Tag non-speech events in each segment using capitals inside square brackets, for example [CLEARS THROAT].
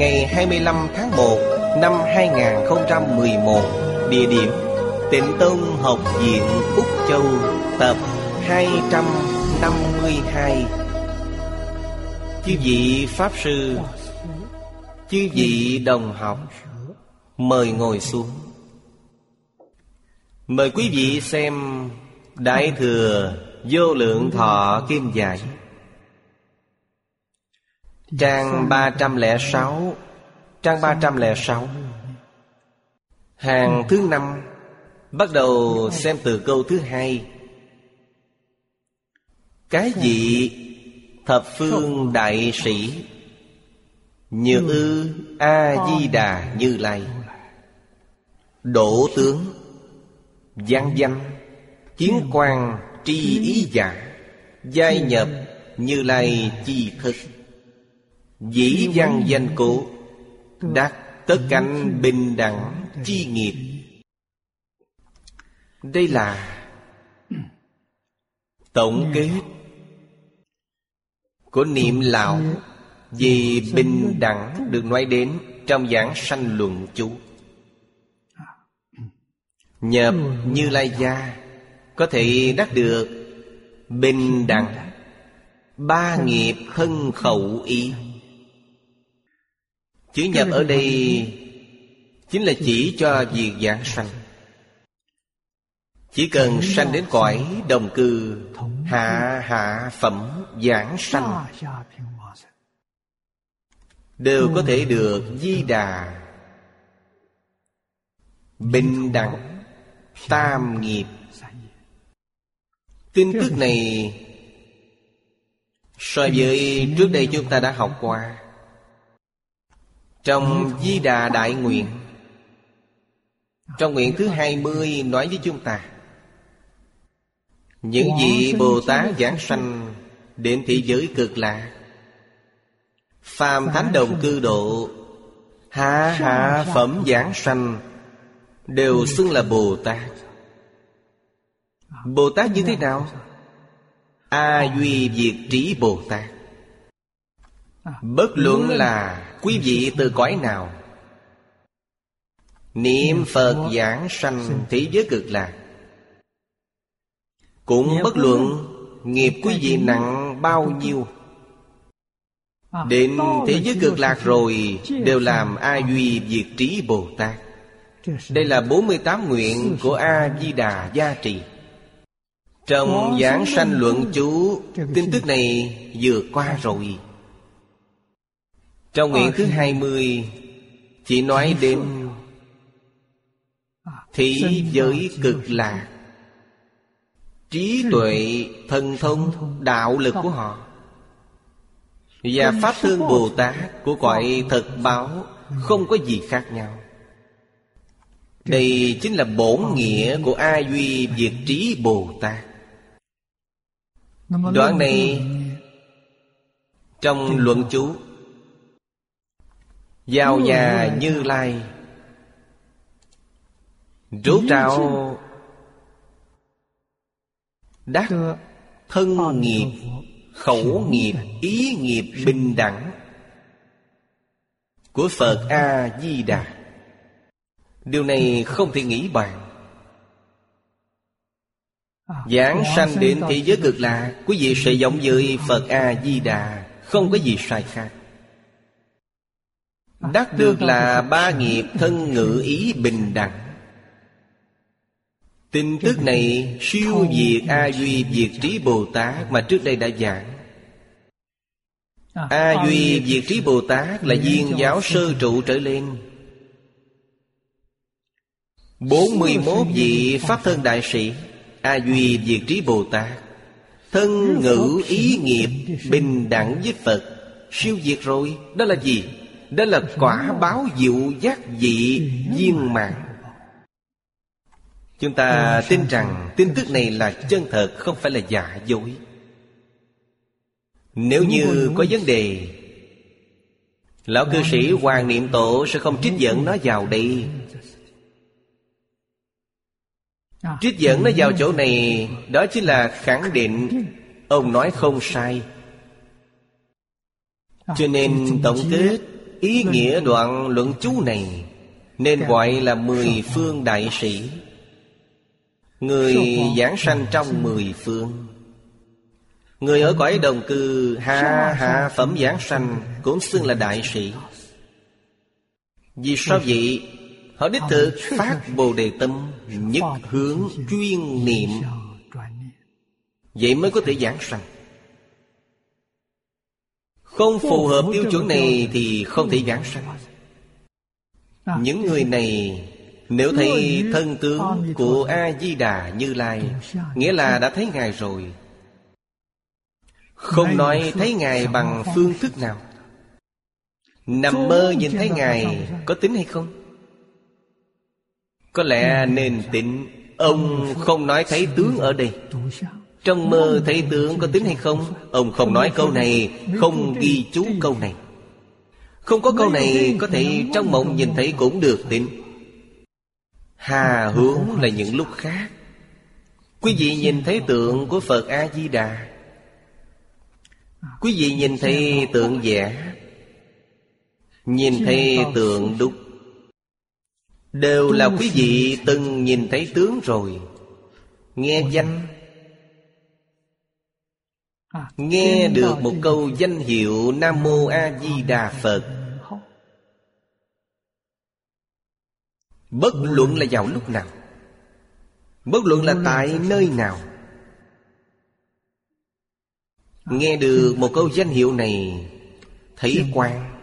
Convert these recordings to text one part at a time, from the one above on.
ngày 25 tháng 1 năm 2011 Địa điểm Tịnh Tông Học viện Úc Châu, Tập 252 Chư vị Pháp Sư, Chư vị đồng học, Mời ngồi xuống. Mời quý vị xem Đại Thừa Vô Lượng Thọ Kim Giải. Trang 306 Trang 306 Hàng thứ năm. Bắt đầu xem từ câu thứ hai. Cái gì, Thập phương đại sĩ? Nhược ư, A-di-đà như lai. Đổ tướng Giang danh Kiến quan tri ý giả, Giai nhập như lai chi thực Dĩ văn danh cụ Đắc tất cảnh bình đẳng chi nghiệp. Đây là Tổng kết Của niệm lão Vì bình đẳng được nói đến Trong giảng sanh luận chú. Nhập như lai gia Có thể đắc được Bình đẳng, Ba nghiệp thân khẩu ý. Chữ nhập ở đây Chính là chỉ cho việc giảng sanh. Chỉ cần sanh đến cõi đồng cư, Hạ hạ phẩm giảng sanh, Đều có thể được di đà. Bình đẳng, Tam nghiệp. Tin tức này So với trước đây chúng ta đã học qua. Trong Di Đà Đại Nguyện, Trong nguyện thứ 20 nói với chúng ta, Những vị Bồ Tát giảng sanh Đến thế giới cực lạ, Phàm Thánh Đồng Cư Độ Hạ hạ phẩm giảng sanh Đều xưng là Bồ Tát Bồ Tát như thế nào? A Duy Diệt Trí Bồ Tát Bất luận là quý vị từ cõi nào? Niệm Phật giảng sanh thế giới cực lạc. Cũng bất luận nghiệp quý vị nặng bao nhiêu. Đến thế giới cực lạc rồi Đều làm A Duy Diệt Trí Bồ Tát. Đây là 48 nguyện của A-di-đà gia trì. Trong giảng sanh luận chú Tin tức này vừa qua rồi Trong nguyện thứ 20 Chỉ nói đến Thế giới cực lạc. Trí tuệ, thần thông, đạo lực của họ. Và Pháp Thương Bồ Tát của cõi thật báo Không có gì khác nhau. Đây chính là bổn nghĩa của A Duy Diệt Trí Bồ Tát. Đoạn này Trong luận chú Giao nhà Như Lai. Rốt trao Đắc thân nghiệp Khẩu nghiệp Ý nghiệp bình đẳng. Của Phật A-di-đà. Điều này không thể nghĩ bàn. Giảng sanh đến thế giới cực lạc Quý vị sẽ giống với Phật A-di-đà Không có gì sai khác Đắc được là ba nghiệp thân ngữ ý bình đẳng. Tin tức này siêu diệt A Duy Diệt Trí Bồ Tát Mà trước đây đã giảng. A Duy Diệt Trí Bồ Tát là viên giáo sơ trụ trở lên. 41 vị Pháp thân đại sĩ A Duy Diệt Trí Bồ Tát. Thân ngữ ý nghiệp Bình đẳng với Phật. Siêu diệt rồi Đó là gì? Đó là quả báo diệu giác dị viên mạng Chúng ta tin rằng tin tức này là chân thật, Không phải là giả dối. Nếu như có vấn đề, Lão cư sĩ Hoàng Niệm Tổ sẽ không trích dẫn nó vào đây. Trích dẫn nó vào chỗ này, Đó chính là khẳng định Ông nói không sai. Cho nên tổng kết Ý nghĩa đoạn luận chú này Nên gọi là mười phương đại sĩ. Người giảng sanh trong mười phương. Người ở cõi đồng cư hạ hạ phẩm giảng sanh Cũng xưng là đại sĩ. Vì sao vậy? Họ đích thực phát bồ đề tâm Nhất hướng chuyên niệm. Vậy mới có thể giảng sanh Không phù hợp tiêu chuẩn này Thì không thể giảng sanh. Những người này Nếu thấy thân tướng của A-di-đà Như Lai Nghĩa là đã thấy Ngài rồi. Không nói thấy Ngài bằng phương thức nào. Nằm mơ nhìn thấy Ngài Có tính hay không? Có lẽ nên tính Ông không nói thấy tướng ở đây trong mơ thấy tướng có tính hay không? Ông không nói câu này, Không ghi chú câu này. Không có câu này Có thể trong mộng nhìn thấy cũng được tính Hà hướng là những lúc khác. Quý vị nhìn thấy tượng của Phật A-di-đà. Quý vị nhìn thấy tượng vẽ. Nhìn thấy tượng đúc. Đều là quý vị từng nhìn thấy tướng rồi. Nghe danh. Nghe được một câu danh hiệu Nam Mô A Di Đà Phật. Bất luận là vào lúc nào Bất luận là tại nơi nào. Nghe được một câu danh hiệu này Thấy quan.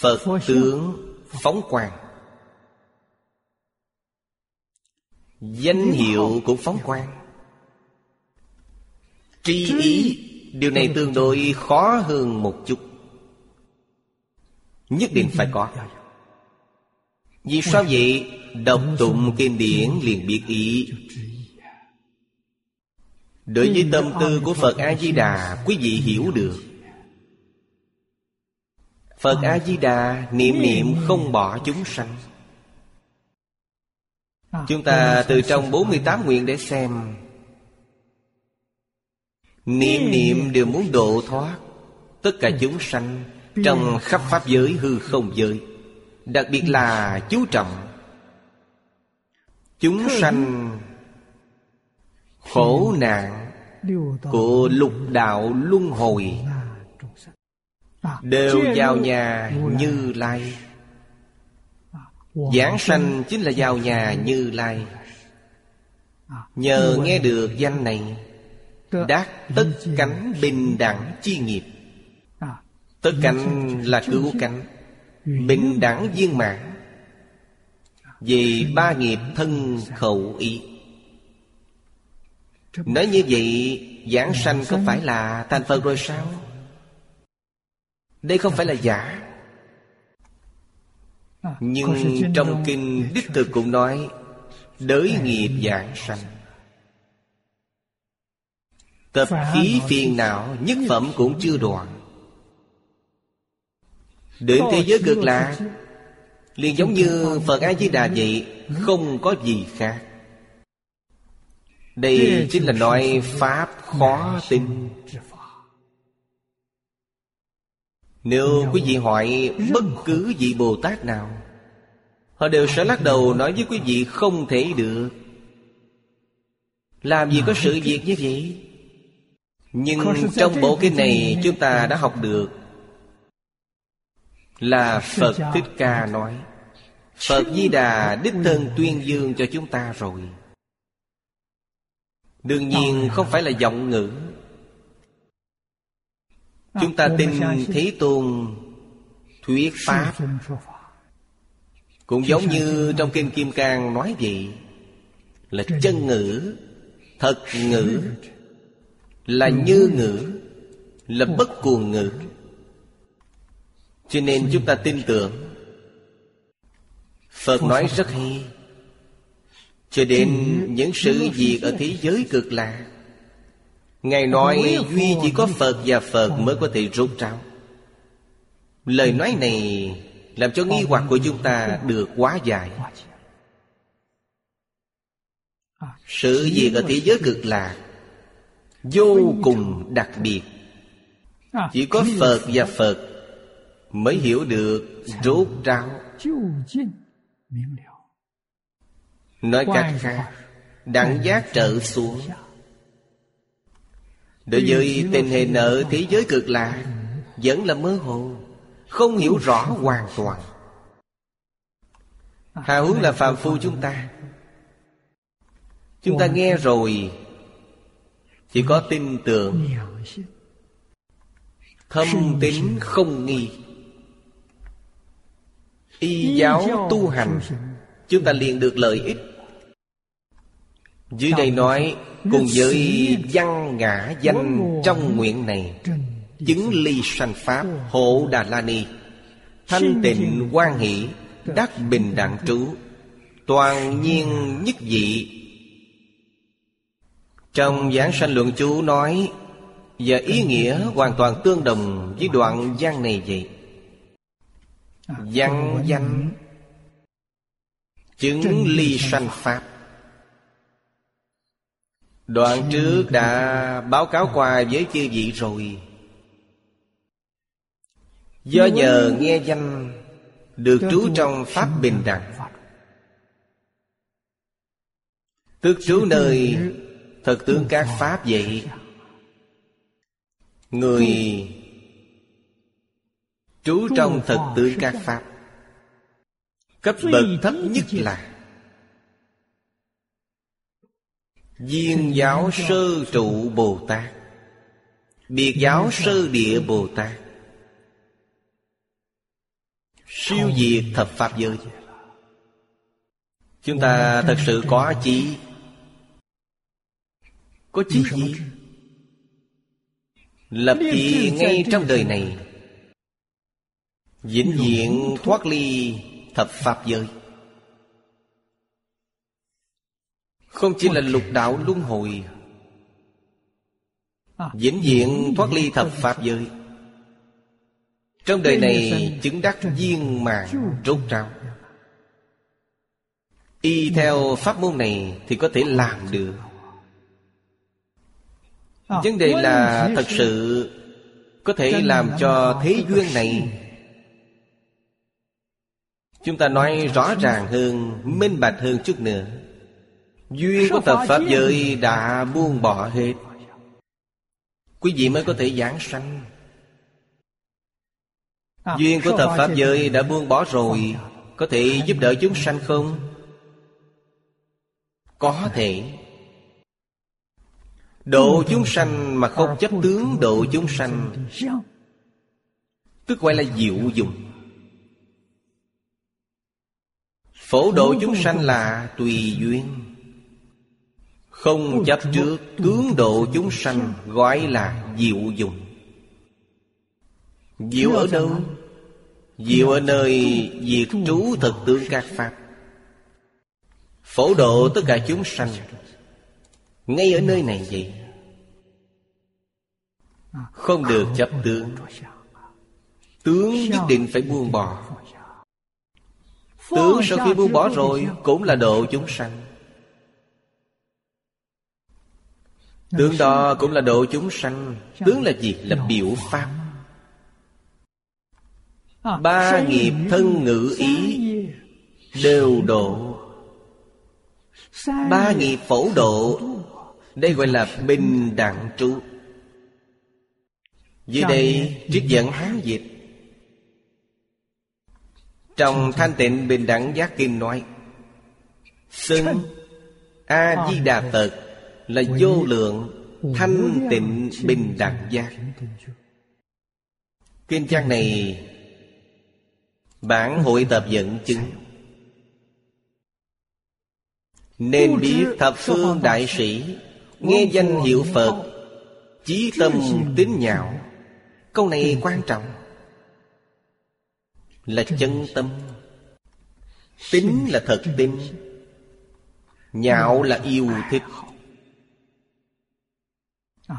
Phật tướng phóng quang. Danh hiệu cũng phóng quang tri ý điều này tương đối khó hơn một chút. Nhất định phải có. Vì sao vậy? Đọc tụng kinh điển liền biết ý. Đối với tâm tư của phật a di đà quý vị hiểu được. Phật A-di-đà niệm niệm không bỏ chúng sanh. Chúng ta từ trong 48 nguyện để xem Niệm niệm đều muốn độ thoát. Tất cả chúng sanh Trong khắp Pháp giới hư không giới. Đặc biệt là chú trọng. Chúng sanh Khổ nạn Của lục đạo luân hồi Đều vào nhà Như Lai. Giảng sanh chính là vào nhà Như Lai. Nhờ nghe được danh này Đắc tất cánh bình đẳng chi nghiệp. Tất cánh là cứu cánh Bình đẳng viên mãn. Vì ba nghiệp thân khẩu ý. Nói như vậy, Giảng sanh có phải là thành Phật rồi sao? Đây không phải là giả. Nhưng trong kinh Đích Thực cũng nói, Đới nghiệp giảng sanh. Tập khí phiền não Nhất phẩm cũng chưa đoạn. Đến thế giới cực lạc liền giống như Phật A-di-đà vậy Không có gì khác. Đây chính là nói Pháp khó tin. Nếu quý vị hỏi bất cứ vị Bồ Tát nào Họ đều sẽ lắc đầu nói với quý vị không thể được. Làm gì có sự việc như vậy Nhưng trong bộ kinh này chúng ta đã học được Là Phật Thích Ca nói Phật Di Đà đích thân tuyên dương cho chúng ta rồi. Đương nhiên không phải là giọng ngữ. Chúng ta tin Thế Tôn Thuyết Pháp. Cũng giống như trong Kinh Kim Cang nói vậy Là chân ngữ Thật ngữ Là như ngữ Là bất cuồng ngữ. Cho nên chúng ta tin tưởng. Phật nói rất hay. Cho đến những sự việc ở thế giới cực lạ Ngài nói duy chỉ có Phật và Phật mới có thể rốt ráo. Lời nói này làm cho nghi hoặc của chúng ta được quá giải. Sự việc ở thế giới cực lạc Vô cùng đặc biệt. Chỉ có Phật và Phật Mới hiểu được rốt ráo. Nói cách khác Đẳng giác trợ xuống. Đối với tình hình ở thế giới cực lạ Vẫn là mơ hồ Không hiểu rõ hoàn toàn. Hà huống là phàm phu chúng ta. Chúng ta nghe rồi chỉ có tin tưởng. Thâm tín không nghi. Y giáo tu hành. Chúng ta liền được lợi ích. Dưới đây nói, Cùng với văn ngã danh trong nguyện này, Chứng ly sanh pháp hộ Đà La Ni, Thanh tịnh quan hỷ, Đắc bình đẳng trú, Toàn nhiên nhất dị trong giảng sanh luận chú nói Và ý nghĩa hoàn toàn tương đồng với đoạn văn này vậy. Văn danh Chứng ly sanh Pháp. Đoạn trước đã báo cáo qua với chư vị rồi. Do nhờ nghe danh Được trú trong Pháp bình đẳng. Tức trú nơi Thật tướng các Pháp vậy? Người Trú trong thật tướng các Pháp. Cấp bậc thấp nhất là Viên giáo sơ trụ Bồ Tát. Biệt giáo sơ địa Bồ Tát. Siêu diệt thập Pháp giới. Chúng ta thật sự có chí Có chí gì? Lập chí ngay trong đời này. Vĩnh viễn thoát ly thập Pháp giới. Không chỉ là lục đạo luân hồi. Vĩnh viễn thoát ly thập Pháp giới. Trong đời này chứng đắc viên mạng rốt ráo. Y theo pháp môn này thì có thể làm được Vấn đề là thật sự Có thể làm cho thế duyên này. Chúng ta nói rõ ràng hơn Minh bạch hơn chút nữa. Duyên của thập Pháp giới đã buông bỏ hết. Quý vị mới có thể giảng sanh. Duyên của thập Pháp giới đã buông bỏ rồi. Có thể giúp đỡ chúng sanh không? Có thể Độ chúng sanh mà không chấp tướng độ chúng sanh. Tức gọi là diệu dụng Phổ độ chúng sanh là tùy duyên. Không chấp trước tướng độ chúng sanh Gọi là diệu dụng Diệu ở đâu? Diệu ở nơi diệt trú thực tướng các Pháp. Phổ độ tất cả chúng sanh ngay ở nơi này vậy? Không được chấp tướng. Tướng nhất định phải buông bỏ. Tướng sau khi buông bỏ rồi, Cũng là độ chúng sanh. Tướng đó cũng là độ chúng sanh. Tướng là gì? Là biểu pháp. Ba nghiệp thân ngữ ý Đều độ. Ba nghiệp phổ độ đây gọi là bình đẳng trú Dưới đây trích dẫn hán dịch Trong Thanh Tịnh Bình Đẳng Giác Kim nói Xưng A-di-đà Phật Là vô lượng Thanh tịnh bình đẳng giác. Kinh trang này Bản hội tập dẫn chứng. Nên biết thập phương đại sĩ Nghe danh hiệu Phật, Chí tâm tín nhạo Câu này quan trọng. Là chân tâm. Tính là thật tin. Nhạo là yêu thích.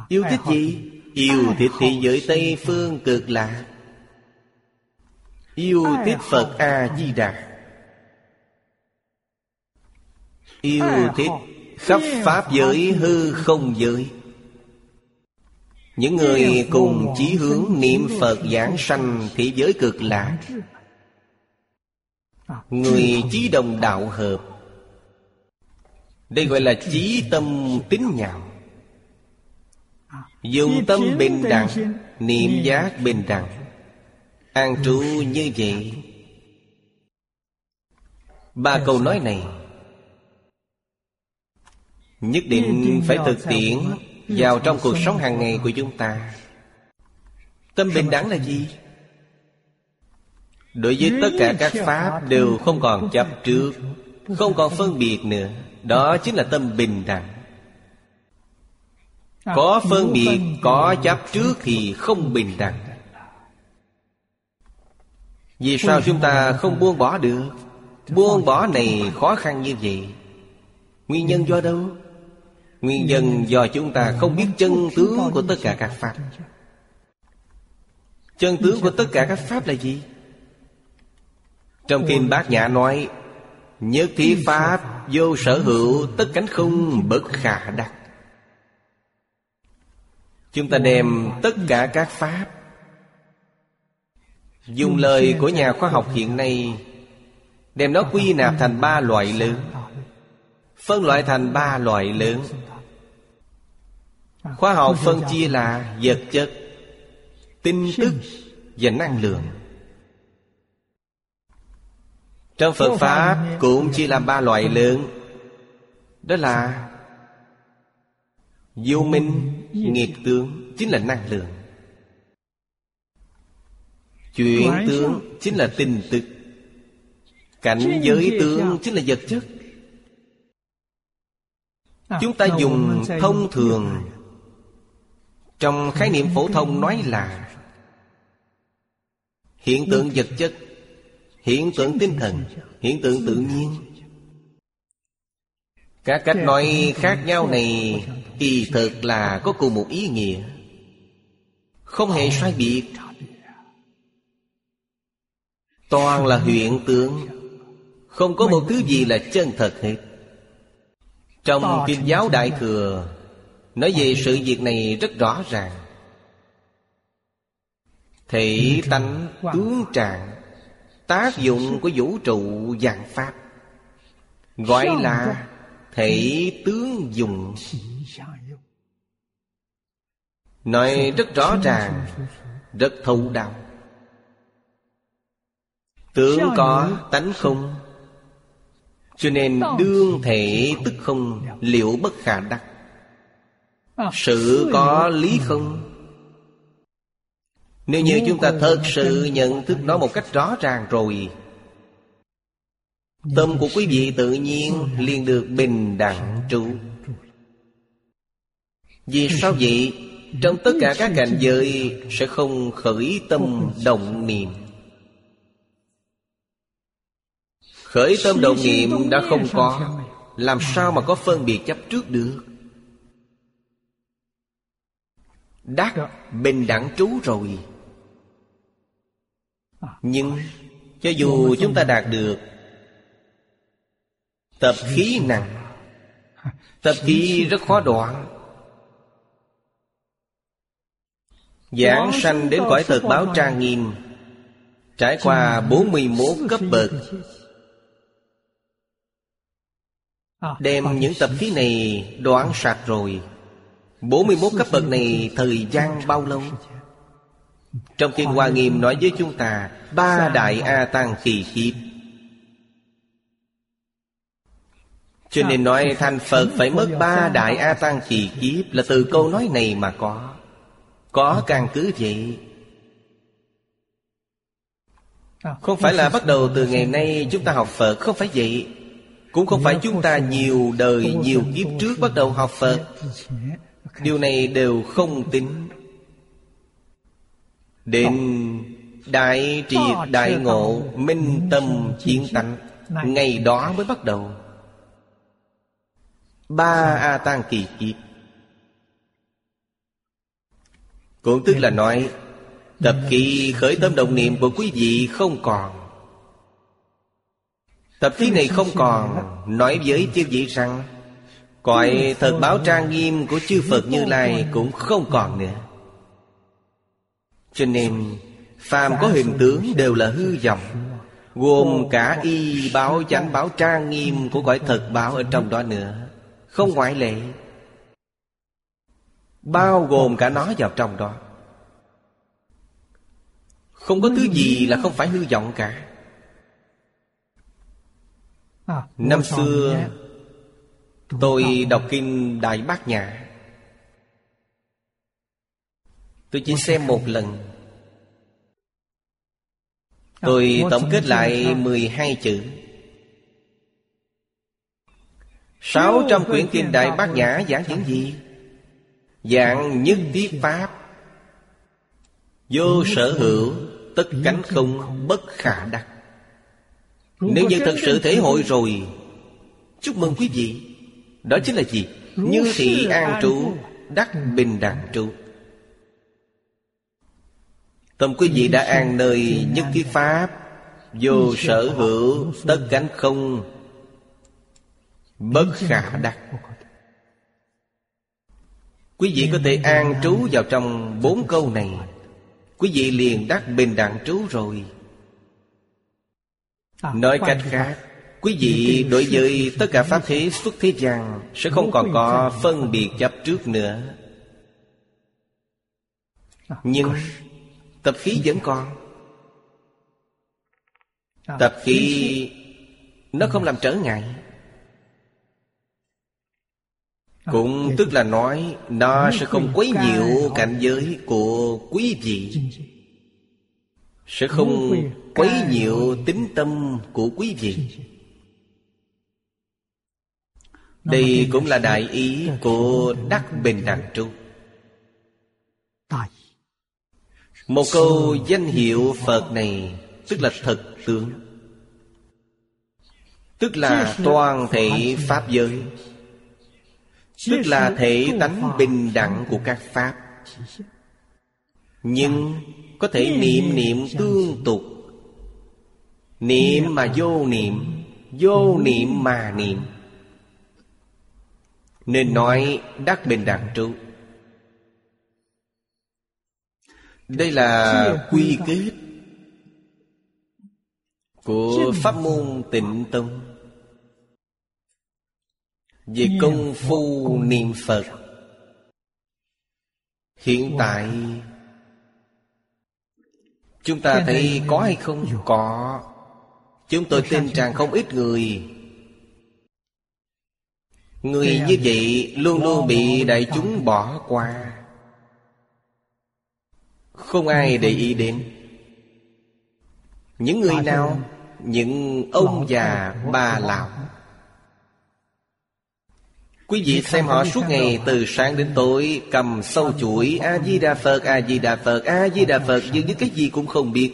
Yêu thích gì? Yêu thích thế giới Tây Phương cực lạ Yêu thích Phật A-di-đà Yêu thích khắp Pháp giới hư không giới. Những người cùng chí hướng niệm Phật giảng sanh thế giới cực lạc Người chí đồng đạo hợp. Đây gọi là chí tâm tín nhạo. Dùng tâm bình đẳng, Niệm giác bình đẳng. An trú như vậy. Ba câu nói này Nhất định phải thực tiễn Vào trong cuộc sống hàng ngày của chúng ta. Tâm bình đẳng là gì? Đối với tất cả các Pháp Đều không còn chấp trước Không còn phân biệt nữa. Đó chính là tâm bình đẳng. Có phân biệt Có chấp trước thì không bình đẳng. Vì sao chúng ta không buông bỏ được? Buông bỏ này khó khăn như vậy. Nguyên nhân do đâu Nguyên nhân do chúng ta không biết chân tướng của tất cả các Pháp. Chân tướng của tất cả các Pháp là gì? Trong Kinh Bát Nhã nói Nhất thiết Pháp vô sở hữu Tất cánh không bất khả đắc. Chúng ta đem tất cả các pháp. Dùng lời của nhà khoa học hiện nay Đem nó quy nạp thành ba loại lớn. Phân loại thành ba loại lớn Khoa học phân chia là vật chất Tin tức và năng lượng. Trong Phật Pháp cũng chia làm ba loại lớn. Đó là Vô minh, nghiệp tướng chính là năng lượng. Chuyển tướng chính là tình tức. Cảnh giới tướng chính là vật chất. Chúng ta dùng thông thường trong khái niệm phổ thông nói là Hiện tượng vật chất, Hiện tượng tinh thần, Hiện tượng tự nhiên. Các cách nói khác nhau này Kỳ thực là có cùng một ý nghĩa. Không hề sai biệt. Toàn là hiện tượng, Không có một thứ gì là chân thật hết. Trong Kinh giáo Đại Thừa Nói về sự việc này rất rõ ràng. Thị tánh tướng trạng, Tác dụng của vũ trụ dạng Pháp. Gọi là thể tướng dùng Nói rất rõ ràng, Rất thấu đạo Tướng có tánh không, Cho nên đương thể tức không Liệu bất khả đắc. Sự có lý không? Nếu như chúng ta thật sự nhận thức nó một cách rõ ràng rồi Tâm của quý vị tự nhiên liền được bình đẳng trụ. Vì sao vậy? Trong tất cả các cảnh giới Sẽ không khởi tâm động niệm. Khởi tâm động niệm đã không có. Làm sao mà có phân biệt chấp trước được Đắc bình đẳng trú rồi. Nhưng cho dù chúng ta đạt được Tập khí nặng Tập khí rất khó đoạn. Giảng sanh đến cõi thật báo trang nghiêm Trải qua 41 cấp bậc. Đem những tập khí này đoạn sạch rồi 41 cấp bậc này thời gian bao lâu? Trong Kinh Hoa Nghiêm nói với chúng ta, Ba đại A Tăng kỳ kiếp Cho nên nói thành Phật phải mất ba đại A Tăng kỳ kiếp Là từ câu nói này mà có. Có căn cứ vậy. Không phải là bắt đầu từ ngày nay chúng ta học Phật, Không phải vậy. Cũng không phải chúng ta nhiều đời, nhiều kiếp trước bắt đầu học Phật. Điều này đều không tính. Đến Đại triệt đại ngộ Minh tâm chiến tánh. Ngày đó mới bắt đầu. Ba A Tăng kỳ kiếp Cũng tức là nói Tập khí khởi tâm động niệm của quý vị không còn. Tập khí này không còn Nói với chư vị rằng Cõi thật báo trang nghiêm của chư Phật Như Lai Cũng không còn nữa. Cho nên, Phàm có hình tướng đều là hư vọng, Gồm cả y báo chánh báo trang nghiêm Của cõi thật báo ở trong đó nữa. Không ngoại lệ. Bao gồm cả nó vào trong đó. Không có thứ gì là không phải hư vọng cả. Năm xưa Tôi đọc kinh Đại Bát Nhã. Tôi chỉ xem một lần. Tôi tổng kết lại 12 chữ. 600 quyển kinh Đại Bát Nhã giảng những gì? Dạng nhất thiết Pháp. Vô sở hữu Tất cánh không bất khả đắc. Nếu như thật sự thể hội rồi Chúc mừng quý vị Đó chính là gì? Như thị an trụ Đắc bình đẳng trụ Tâm quý vị đã an nơi nhất thiết Pháp Vô sở hữu tất cánh không Bất khả đắc. Quý vị có thể an trú vào trong bốn câu này. Quý vị liền đắc bình đẳng trú rồi. Nói cách khác Quý vị đối với tất cả Pháp thế xuất thế gian Sẽ không còn có phân biệt chấp trước nữa. Nhưng Tập khí vẫn còn. Tập khí Nó không làm trở ngại. Cũng tức là nói Nó sẽ không quấy nhiễu cảnh giới của quý vị. Sẽ không quấy nhiễu tính tâm của quý vị. Đây cũng là đại ý của Đắc Bình Đẳng Trụ Một câu danh hiệu Phật này Tức là thật tướng. Tức là toàn thể Pháp giới. Tức là thể tánh bình đẳng của các Pháp. Nhưng có thể niệm niệm tương tục. Niệm mà vô niệm Vô niệm mà niệm nên nói đắc bình đẳng trụ. Đây là quy kết Của pháp môn tịnh tông. Về công phu niệm Phật, Hiện tại Chúng ta thấy có hay không? Có. Chúng tôi tin rằng không ít người Người như vậy luôn luôn bị đại chúng bỏ qua. Không ai để ý đến. Những người nào? Những ông già bà lão. Quý vị xem họ suốt ngày từ sáng đến tối Cầm sâu chuỗi A-di-đà Phật, A-di-đà Phật, A-di-đà Phật Dường như cái gì cũng không biết.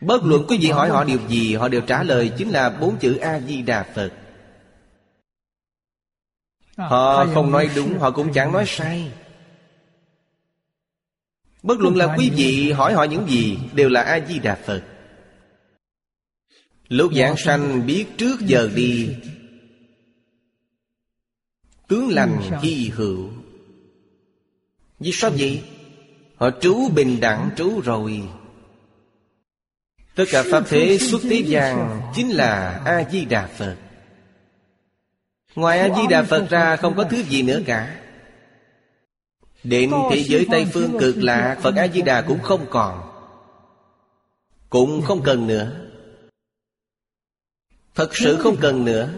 Bất luận quý vị hỏi họ điều gì Họ đều trả lời chính là bốn chữ A-di-đà Phật Họ không nói đúng Họ cũng chẳng nói sai. Bất luận là quý vị hỏi họ những gì Đều là A-di-đà Phật. Lúc giảng sanh biết trước giờ đi Tướng lành hy hữu. Vì sao vậy? Họ trú bình đẳng trú rồi. Tất cả Pháp thế xuất thế gian Chính là A-di-đà Phật Ngoài A-di-đà Phật ra không có thứ gì nữa cả. Đến thế giới Tây Phương cực lạc Phật A-di-đà cũng không còn. Cũng không cần nữa. Thật sự không cần nữa.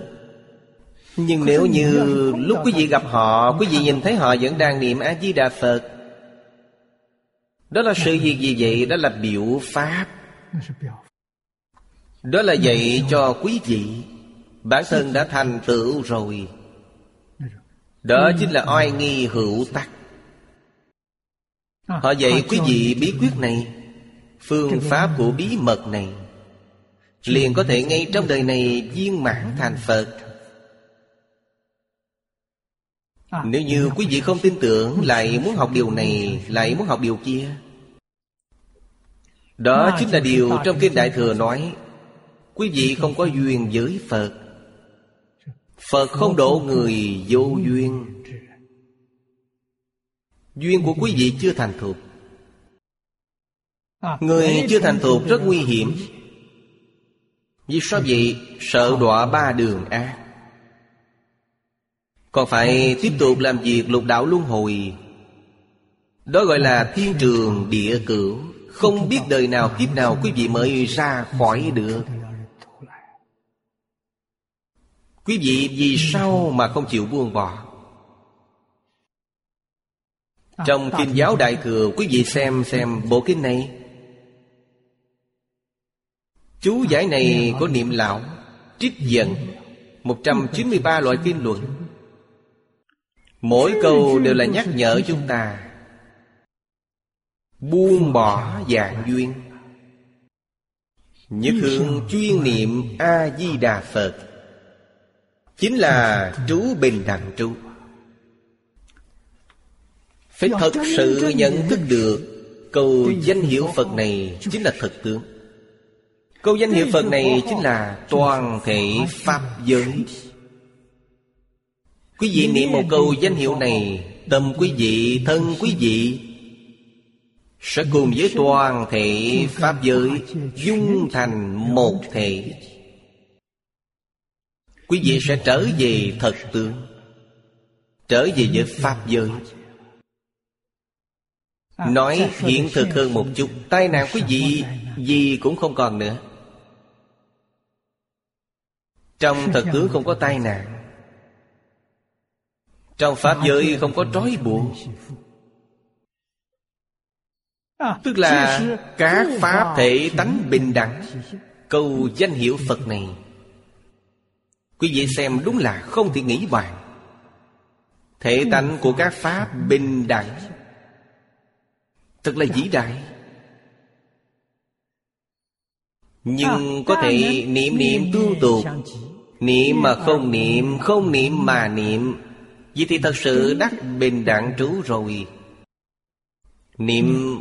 Nhưng nếu như lúc quý vị gặp họ Quý vị nhìn thấy họ vẫn đang niệm A-di-đà Phật. Đó là sự gì gì vậy? Đó là biểu pháp. Đó là dạy cho quý vị Bản thân đã thành tựu rồi. Đó chính là oai nghi hữu tắc. Họ dạy quý vị bí quyết này, Phương pháp của bí mật này, Liền có thể ngay trong đời này viên mãn thành Phật. Nếu như quý vị không tin tưởng, Lại muốn học điều này, Lại muốn học điều kia. Đó chính là điều trong Kinh Đại Thừa nói, Quý vị không có duyên với Phật. Phật không độ người vô duyên. Duyên của quý vị chưa thành thục. Người chưa thành thục rất nguy hiểm. Vì sao vậy? Sợ đọa ba đường ác. Còn phải tiếp tục làm việc lục đạo luân hồi. Đó gọi là thiên trường địa cửu. Không biết đời nào kiếp nào quý vị mới ra khỏi được. Quý vị vì sao mà không chịu buông bỏ? Trong Kinh giáo Đại Thừa Quý vị xem xem bộ kinh này. Chú giải này của niệm lão Trích dẫn 193 loại kinh luận. Mỗi câu đều là nhắc nhở chúng ta. Buông bỏ dạng duyên. Nhất hướng chuyên niệm A-di-đà Phật Chính là trú bình đẳng trú Phải thật sự nhận thức được Câu danh hiệu Phật này chính là thật tướng. Câu danh hiệu Phật này chính là toàn thể Pháp giới. Quý vị niệm một câu danh hiệu này Tâm quý vị, thân quý vị Sẽ cùng với toàn thể Pháp giới Dung thành một thể Quý vị sẽ trở về thật tướng. Trở về với Pháp giới. Nói hiện thực hơn một chút, Tai nạn quý vị Gì cũng không còn nữa. Trong thật tướng không có tai nạn. Trong Pháp giới không có trói buộc. Tức là các Pháp thể tánh bình đẳng. Câu danh hiệu Phật này Quý vị xem đúng là không thể nghĩ bàn. Thể tánh của các Pháp bình đẳng. Thật là vĩ đại. Nhưng có thể niệm niệm tương tục Niệm mà không niệm Không niệm mà niệm. Vậy thì thật sự đắc bình đẳng trú rồi. Niệm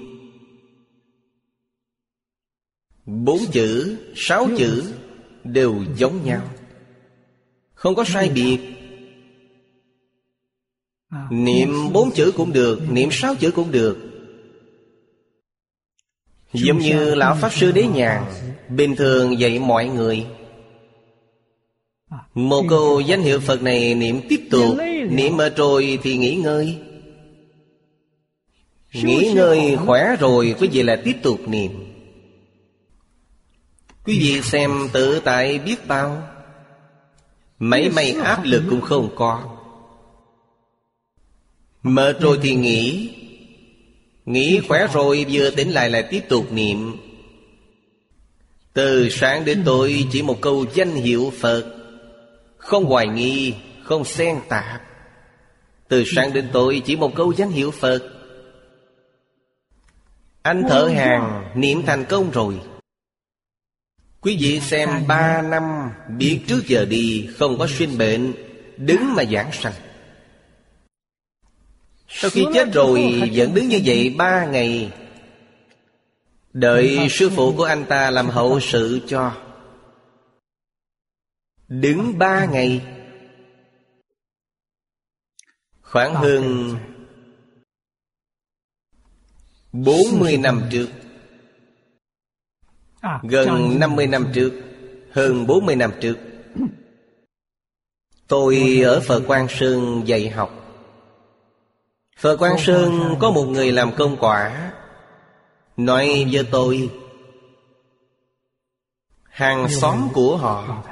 Bốn chữ, sáu chữ. Đều giống nhau Không có sai biệt. Niệm bốn chữ cũng được Niệm sáu chữ cũng được. Giống như Lão Pháp Sư Đế Nhàn Bình thường dạy mọi người. Một câu danh hiệu Phật này niệm tiếp tục. Niệm mà rồi thì nghỉ ngơi. Nghỉ ngơi khỏe rồi Quý vị lại tiếp tục niệm. Quý vị xem tự tại biết bao Mấy may áp lực cũng không có. Mệt rồi thì nghỉ. Nghĩ khỏe rồi vừa tỉnh lại lại tiếp tục niệm. Từ sáng đến tối chỉ một câu danh hiệu Phật. Không hoài nghi, không xen tạp. Từ sáng đến tối chỉ một câu danh hiệu Phật. Anh thở hàng niệm thành công rồi Quý vị xem ba năm biết trước giờ đi Không có sinh bệnh Đứng mà giảng sanh. Sau khi chết rồi vẫn đứng như vậy ba ngày. Đợi sư phụ của anh ta làm hậu sự cho. Đứng ba ngày. Khoảng hơn bốn mươi năm trước Gần năm mươi năm trước Hơn bốn mươi năm trước Tôi ở Phật Quang Sơn dạy học. Phật Quang Sơn có một người làm công quả. Nói với tôi Hàng xóm của họ.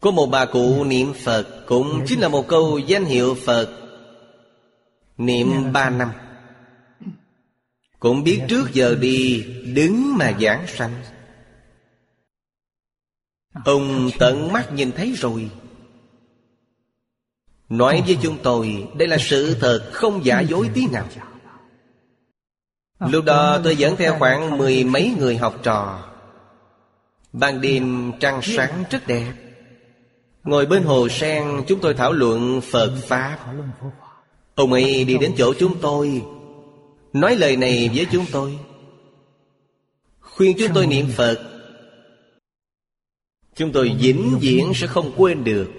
Có một bà cụ niệm Phật Cũng chính là một câu danh hiệu Phật. Niệm ba năm cũng biết trước giờ đi, Đứng mà giảng sanh. Ông tận mắt nhìn thấy rồi. Nói với chúng tôi, Đây là sự thật không giả dối tí nào. Lúc đó tôi dẫn theo khoảng mười mấy người học trò. Ban đêm trăng sáng rất đẹp. Ngồi bên hồ sen, chúng tôi thảo luận Phật Pháp. Ông ấy đi đến chỗ chúng tôi. Nói lời này với chúng tôi. Khuyên chúng tôi niệm Phật. Chúng tôi vĩnh viễn sẽ không quên được.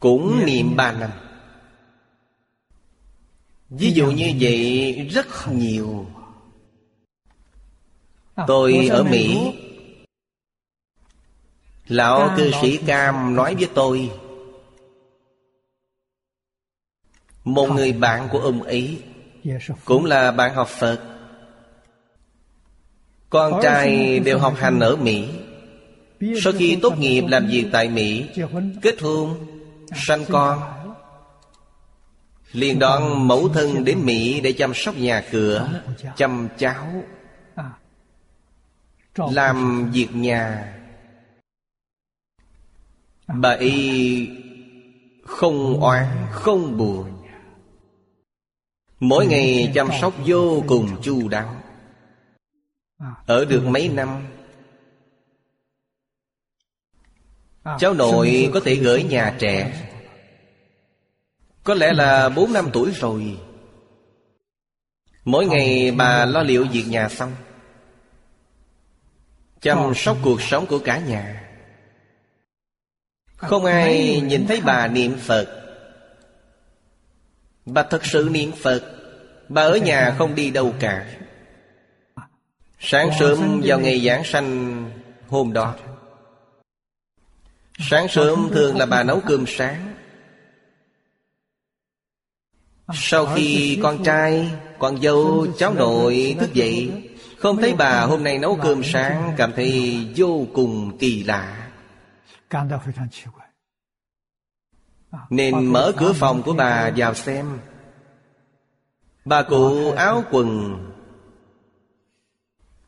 Cũng niệm ba năm. Ví dụ như vậy rất nhiều. Tôi ở Mỹ. Lão cư sĩ Cam nói với tôi Một người bạn của ông ấy Cũng là bạn học Phật. Con trai đều học hành ở Mỹ. Sau khi tốt nghiệp làm việc tại Mỹ Kết hôn Sanh con. liền đoạn mẫu thân đến Mỹ để chăm sóc nhà cửa Chăm cháu. Làm việc nhà. Bà y không oán, không buồn Mỗi ngày chăm sóc vô cùng chu đáo. Ở được mấy năm, Cháu nội có thể gửi nhà trẻ. Có lẽ là 4 năm tuổi rồi. Mỗi ngày bà lo liệu việc nhà xong, Chăm sóc cuộc sống của cả nhà. Không ai nhìn thấy bà niệm Phật. Bà thật sự niệm Phật. Bà ở nhà không đi đâu cả. Sáng sớm vào ngày giảng sanh hôm đó. Sáng sớm thường là bà nấu cơm sáng. Sau khi con trai, con dâu, cháu nội thức dậy Không thấy bà hôm nay nấu cơm sáng Cảm thấy vô cùng kỳ lạ. Nên mở cửa phòng của bà vào xem. Bà cụ áo quần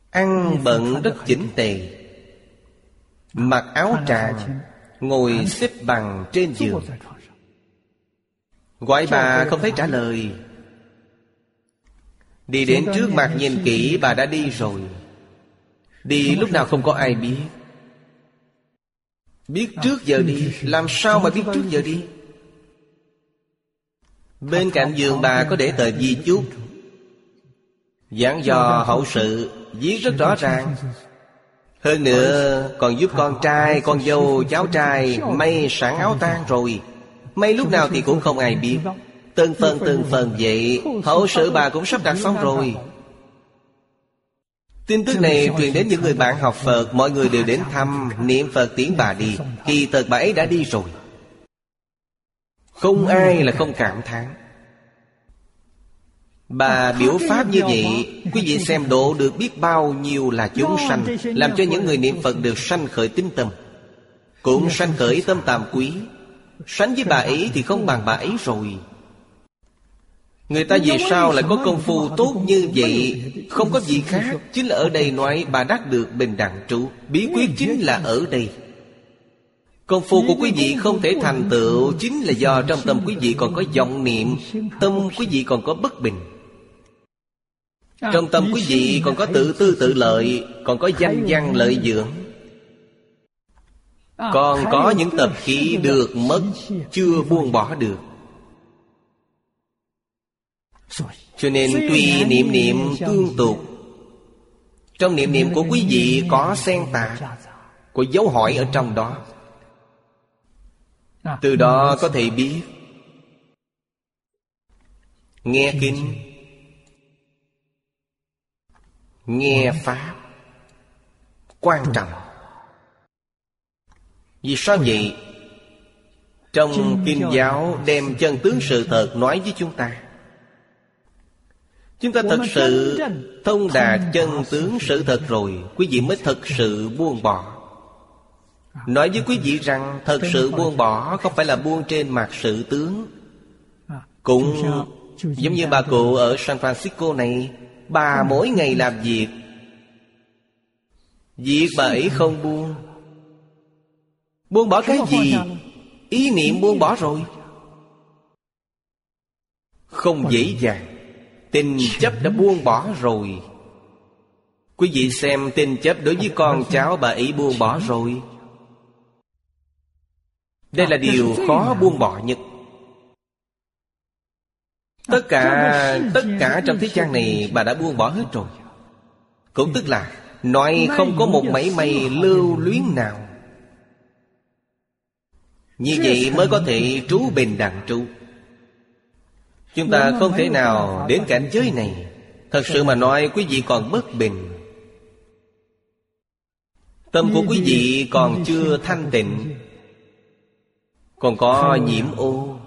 Ăn bận rất chỉnh tề. Mặc áo tràng Ngồi xếp bằng trên giường. Gọi bà không thấy trả lời. Đi đến trước mặt nhìn kỹ bà đã đi rồi. Đi lúc nào không có ai biết. Biết trước giờ đi Làm sao mà biết trước giờ đi Bên cạnh giường bà có để tờ di chúc. Giảng dò hậu sự, Viết rất rõ ràng. Hơn nữa, còn giúp con trai, Con dâu, cháu trai May sẵn áo tang rồi. May lúc nào thì cũng không ai biết. Từng phần từng phần vậy, Hậu sự bà cũng sắp đặt xong rồi. Tin tức này truyền đến những người bạn học Phật, Mọi người đều đến thăm, Niệm Phật tiễn bà đi. Kỳ thật bà ấy đã đi rồi không ai là không cảm thán. Bà biểu pháp như vậy Quý vị xem độ được biết bao nhiêu là chúng sanh Làm cho những người niệm Phật được sanh khởi tinh tâm. Cũng sanh khởi tâm tàm quý. Sánh với bà ấy thì không bằng bà ấy rồi. Người ta vì sao lại có công phu tốt như vậy Không có gì khác Chính là ở đây nói bà đắc được bình đẳng trụ. Bí quyết chính là ở đây Công phu của quý vị không thể thành tựu Chính là do trong tâm quý vị còn có vọng niệm Tâm quý vị còn có bất bình. Trong tâm quý vị còn có tự tư tự lợi Còn có danh văn lợi dưỡng. Còn có những tập khí được mất Chưa buông bỏ được. Cho nên tuy niệm niệm tương tục Trong niệm niệm của quý vị có xen tạp Có dấu hỏi ở trong đó Từ đó có thể biết. Nghe kinh. nghe pháp. Quan trọng. Vì sao vậy? Trong Kinh giáo đem chân tướng sự thật nói với chúng ta. Chúng ta thật sự thông đạt chân tướng sự thật rồi Quý vị mới thật sự buông bỏ Nói với quý vị rằng Thật sự buông bỏ không phải là buông trên mặt sự tướng. Cũng giống như bà cụ ở San Francisco này Bà mỗi ngày làm việc. Việc bà ấy không buông. Buông bỏ cái gì? Ý niệm buông bỏ rồi. Không dễ dàng. Tình chấp đã buông bỏ rồi. Quý vị xem tình chấp đối với con cháu bà ấy buông bỏ rồi Đây là điều khó buông bỏ nhất. Tất cả Tất cả trong thế gian này Bà đã buông bỏ hết rồi. Cũng tức là Nói không có một mảy may lưu luyến nào. Như vậy mới có thể trú bình đẳng trụ Chúng ta không thể nào đến cảnh giới này. Thật sự mà nói quý vị còn bất bình. Tâm của quý vị còn chưa thanh tịnh Còn có nhiễm ô.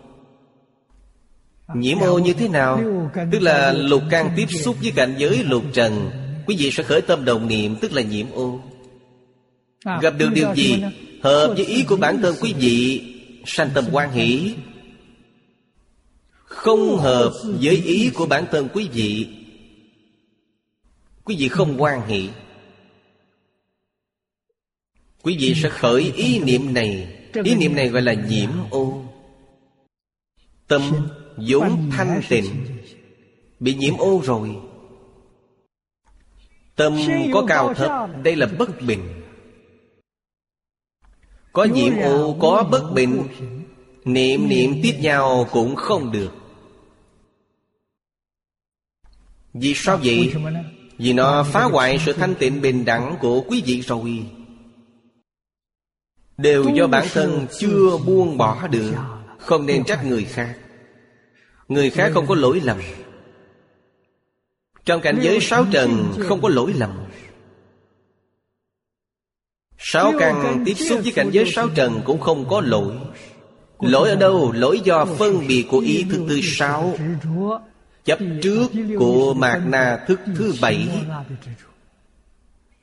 Nhiễm ô như thế nào? Tức là lục căn tiếp xúc với cảnh giới lục trần. Quý vị sẽ khởi tâm đồng niệm Tức là nhiễm ô. Gặp được điều gì? Hợp với ý của bản thân quý vị Sanh tâm quan hỷ. Không hợp với ý của bản thân quý vị Quý vị không quan hỷ. Quý vị sẽ khởi ý niệm này Ý niệm này gọi là nhiễm ô. Tâm vốn thanh tịnh Bị nhiễm ô rồi. Tâm có cao thấp Đây là bất bình. Có nhiễm ô Có bất bình. Niệm niệm tiếp nhau cũng không được. Vì sao vậy? Vì nó phá hoại sự thanh tịnh bình đẳng của quý vị rồi Đều do bản thân chưa buông bỏ được. Không nên trách người khác. Người khác không có lỗi lầm. Trong cảnh giới sáu trần không có lỗi lầm. Sáu căn tiếp xúc với cảnh giới sáu trần cũng không có lỗi. Lỗi ở đâu? Lỗi do phân biệt của ý thức thứ sáu. Chấp trước của mạt na thức thứ bảy.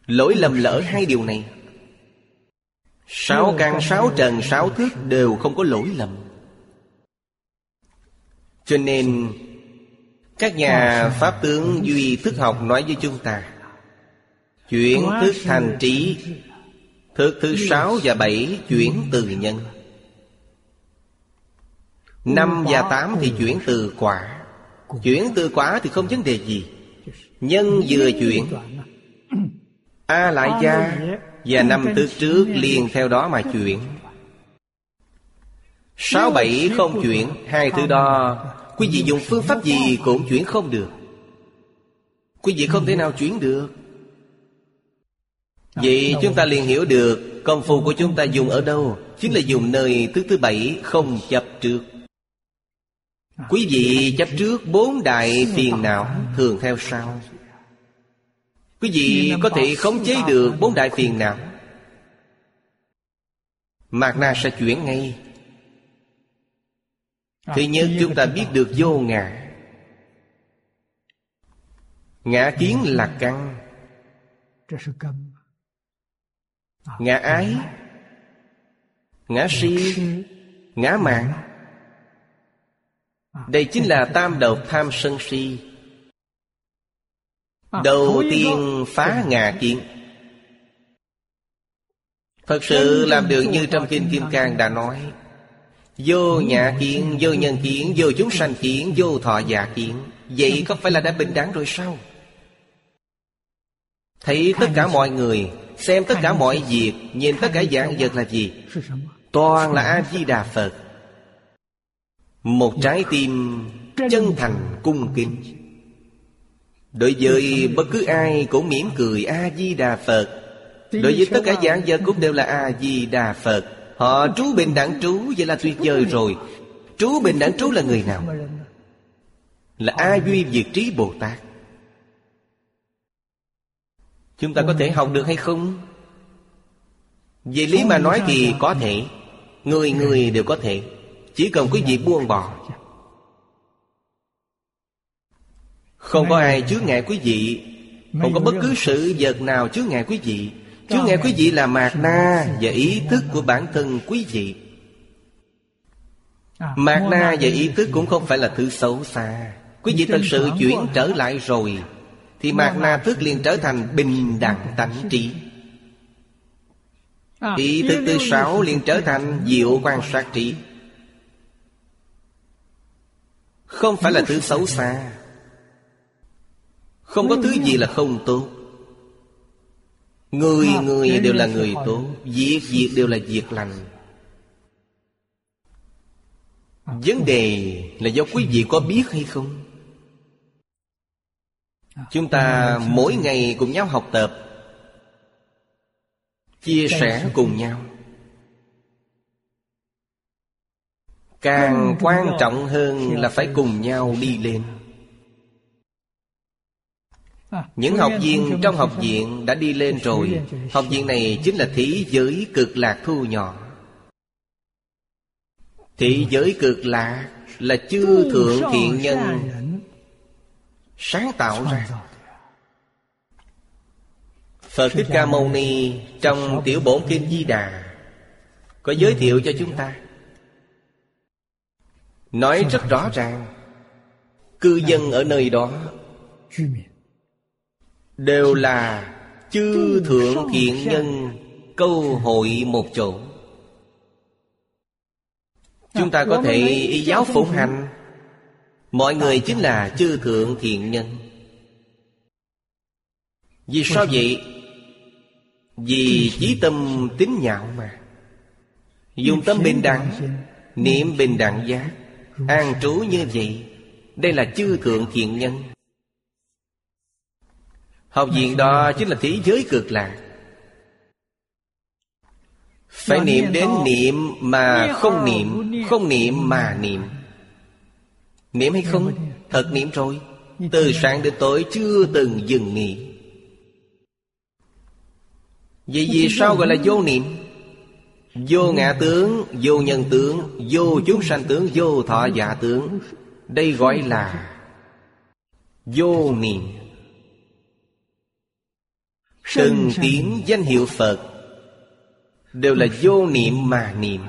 Lỗi lầm lỡ hai điều này Sáu căn, sáu trần, sáu thức đều không có lỗi lầm. Cho nên Các nhà Pháp tướng Duy thức học nói với chúng ta Chuyển thức thành trí Thức thứ sáu và bảy chuyển từ nhân. Năm và tám thì chuyển từ quả. Chuyển từ quả thì không vấn đề gì. Nhân vừa chuyển. A lại gia Và năm thứ trước liền theo đó mà chuyển. Sáu bảy không chuyển Hai thứ đó. Quý vị dùng phương pháp gì cũng chuyển không được. Quý vị không thể nào chuyển được. Vậy chúng ta liền hiểu được Công phu của chúng ta dùng ở đâu Chính là dùng nơi thứ thứ bảy không chấp trước. Quý vị chấp trước bốn đại phiền não Thường theo sau Quý vị có thể khống chế được bốn đại phiền não Mạt na sẽ chuyển ngay. Thứ nhất chúng ta biết được vô ngã. Ngã kiến là căn Ngã ái. Ngã si. Ngã mạng. Đây chính là tam độc tham sân si Đầu tiên phá ngà kiến. Thật sự làm được như trong Kinh Kim Cang đã nói. Vô nhà kiến, vô nhân kiến, vô chúng sanh kiến, vô thọ giả kiến. Vậy có phải là đã bình đẳng rồi sao? Thấy tất cả mọi người Xem tất cả mọi việc Nhìn tất cả dạng vật là gì? Toàn là A-di-đà Phật. Một trái tim chân thành cung kính Đối với bất cứ ai cũng mỉm cười A-di-đà Phật. Đối với tất cả giảng vật cũng đều là A-di-đà Phật. Họ trú bình đẳng trú, Vậy là tuyệt vời rồi. Trú bình đẳng trú là người nào? Là A Duy Diệt Trí Bồ Tát? Chúng ta có thể học được hay không? Về lý mà nói thì có thể. Người người đều có thể. Chỉ cần quý vị buông bỏ. Không có ai chứa ngại quý vị. Không có bất cứ sự vật nào chứa ngại quý vị. Chứa ngại quý vị là mạt na Và ý thức của bản thân quý vị. Mạt na và ý thức cũng không phải là thứ xấu xa. Quý vị thật sự chuyển trở lại rồi Thì mạt na thức liền trở thành bình đẳng tánh trí. Ý thức thứ sáu liền trở thành diệu quan sát trí. Không phải là thứ xấu xa Không có thứ gì là không tốt. Người người đều là người tốt. Việc việc đều là việc lành. Vấn đề là do quý vị có biết hay không? Chúng ta mỗi ngày cùng nhau học tập Chia sẻ cùng nhau. Càng quan trọng hơn là phải cùng nhau đi lên Những học viên trong học viện đã đi lên rồi. Học viện này chính là thế giới cực lạc thu nhỏ. Thế giới cực lạc là chư thượng thiện nhân Sáng tạo ra. Phật Thích Ca Mâu Ni Trong tiểu bổn kinh Di Đà Có giới thiệu cho chúng ta. Nói rất rõ ràng Cư dân ở nơi đó Đều là chư thượng thiện nhân Câu hội một chỗ. Chúng ta có thể y giáo phụng hành. Mọi người chính là chư thượng thiện nhân. Vì sao vậy? Vì chí tâm tính nhạo mà. Dùng tâm bình đẳng Niệm bình đẳng giác. An trú như vậy Đây là chư thượng thiện nhân Học viện đó chính là thế giới cực lạc. Phải niệm đến niệm mà không niệm Không niệm mà niệm. Niệm hay không? Thật niệm rồi. Từ sáng đến tối chưa từng dừng nghỉ Vậy vì sao gọi là vô niệm? Vô ngã tướng, vô nhân tướng, vô chúng sanh tướng, vô thọ giả tướng. Đây gọi là vô niệm. Từng tiếng danh hiệu Phật. Đều là vô niệm mà niệm.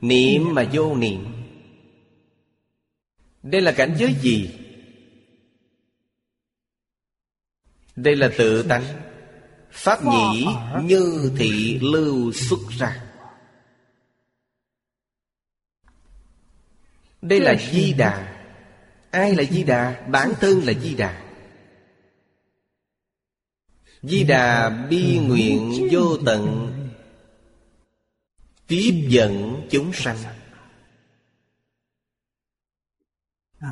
Niệm mà vô niệm. Đây là cảnh giới gì? Đây là tự tánh. Pháp nhĩ như thị lưu xuất ra. Đây là Di Đà. Ai là Di Đà? Bản thân là Di Đà Di Đà bi nguyện vô tận. Tiếp dẫn chúng sanh.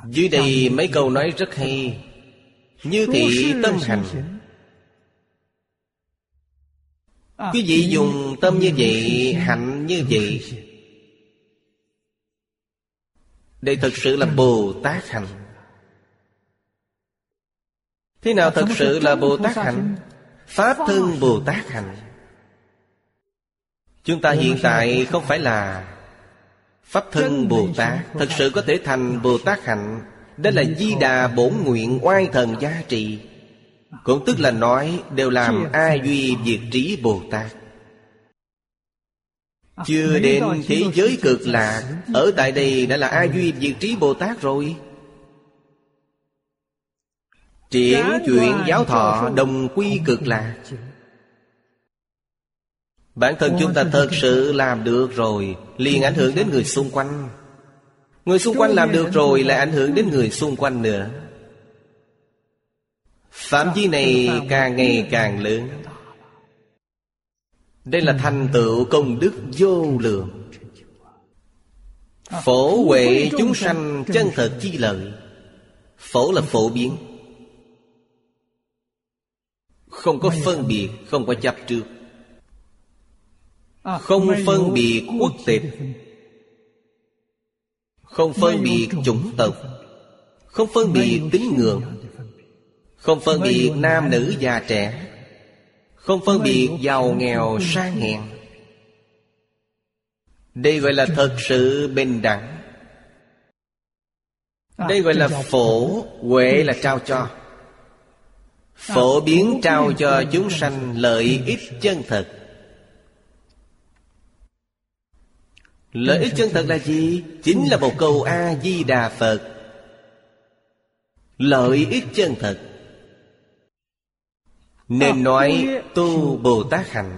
Dưới đây mấy câu nói rất hay. Như thị tâm hành. Quý vị dùng tâm như vậy, Hạnh như vậy Đây thật sự là Bồ Tát hành Thế nào thật sự là Bồ Tát hạnh? Pháp thân Bồ Tát hành Chúng ta hiện tại không phải là Pháp thân Bồ Tát Thật sự có thể thành Bồ Tát hạnh Đó là di đà bổn nguyện oai thần giá trị Cũng tức là nói Đều làm A Duy Diệt Trí Bồ Tát Chưa đến thế giới cực lạc Ở tại đây đã là A Duy Diệt Trí Bồ Tát rồi Triển chuyện giáo thọ đồng quy cực lạc. Bản thân chúng ta thật sự làm được rồi liền ảnh hưởng đến người xung quanh. Người xung quanh làm được rồi lại ảnh hưởng đến người xung quanh nữa. Phạm vi này càng ngày càng lớn. Đây là thành tựu công đức vô lượng. Phổ huệ chúng sanh chân thật chi lợi. Phổ là phổ biến không có phân biệt Không có chấp trước. Không phân biệt quốc tịch. Không phân biệt chủng tộc. Không phân biệt tín ngưỡng. Không phân biệt nam nữ già trẻ. Không phân biệt giàu nghèo sang hèn Đây gọi là thật sự bình đẳng. Đây gọi là phổ Huệ là trao cho. Phổ biến trao cho chúng sanh lợi ích chân thật Lợi ích chân thật là gì? Chính là một câu A-di-đà Phật. Lợi ích chân thật Nên nói tu Bồ Tát hành.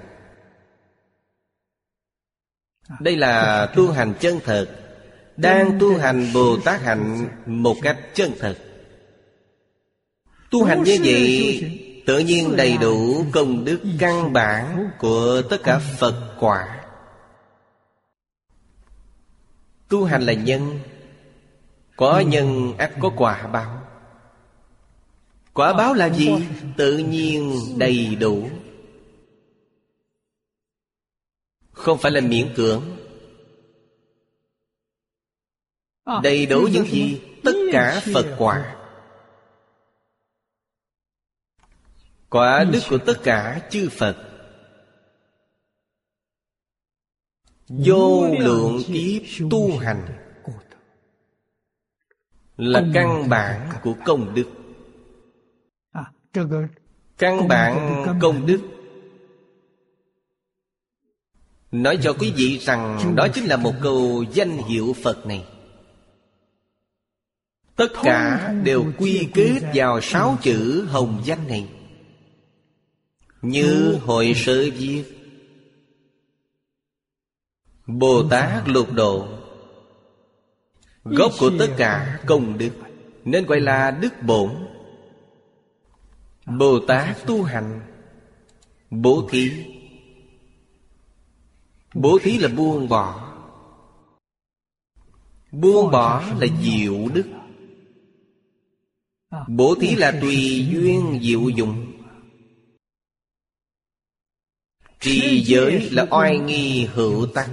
Đây là tu hành chân thật Đang tu hành Bồ Tát hạnh một cách chân thật Tu hành như vậy Tự nhiên đầy đủ công đức căn bản Của tất cả Phật quả. Tu hành là nhân. Có nhân ắt có quả báo. Quả báo là gì? Tự nhiên đầy đủ. Không phải là miễn cưỡng. Đầy đủ những gì? Tất cả Phật quả Quả đức của tất cả chư Phật. Vô lượng kiếp tu hành. Là căn bản của công đức. Căn bản công đức. Nói cho quý vị rằng Đó chính là một câu danh hiệu Phật này. Tất cả đều quy kết vào sáu chữ hồng danh này như hội sơ viết. Bồ Tát lục độ. Gốc của tất cả công đức Nên gọi là đức bổn. Bồ Tát tu hành. Bố thí. Bố thí là buông bỏ. Buông bỏ là diệu đức. Bố thí là tùy duyên diệu dụng. Trì giới là oai nghi hữu tăng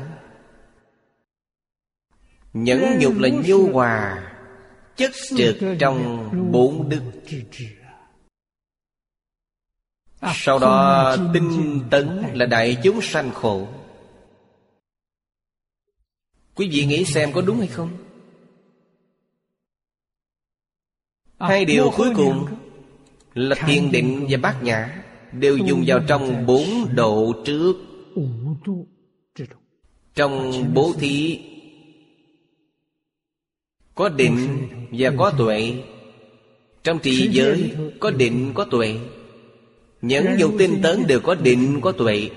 Nhẫn nhục là nhu hòa, Chất trực trong bốn đức. Sau đó, tinh tấn là đại chúng sanh khổ. Quý vị nghĩ xem có đúng hay không? Hai điều cuối cùng Là thiền định và bát nhã. Đều dùng vào trong bốn độ trước. Trong bố thí, có định và có tuệ. Trong trì giới, Có định, có tuệ. Những nhục tinh tấn đều có định, có tuệ.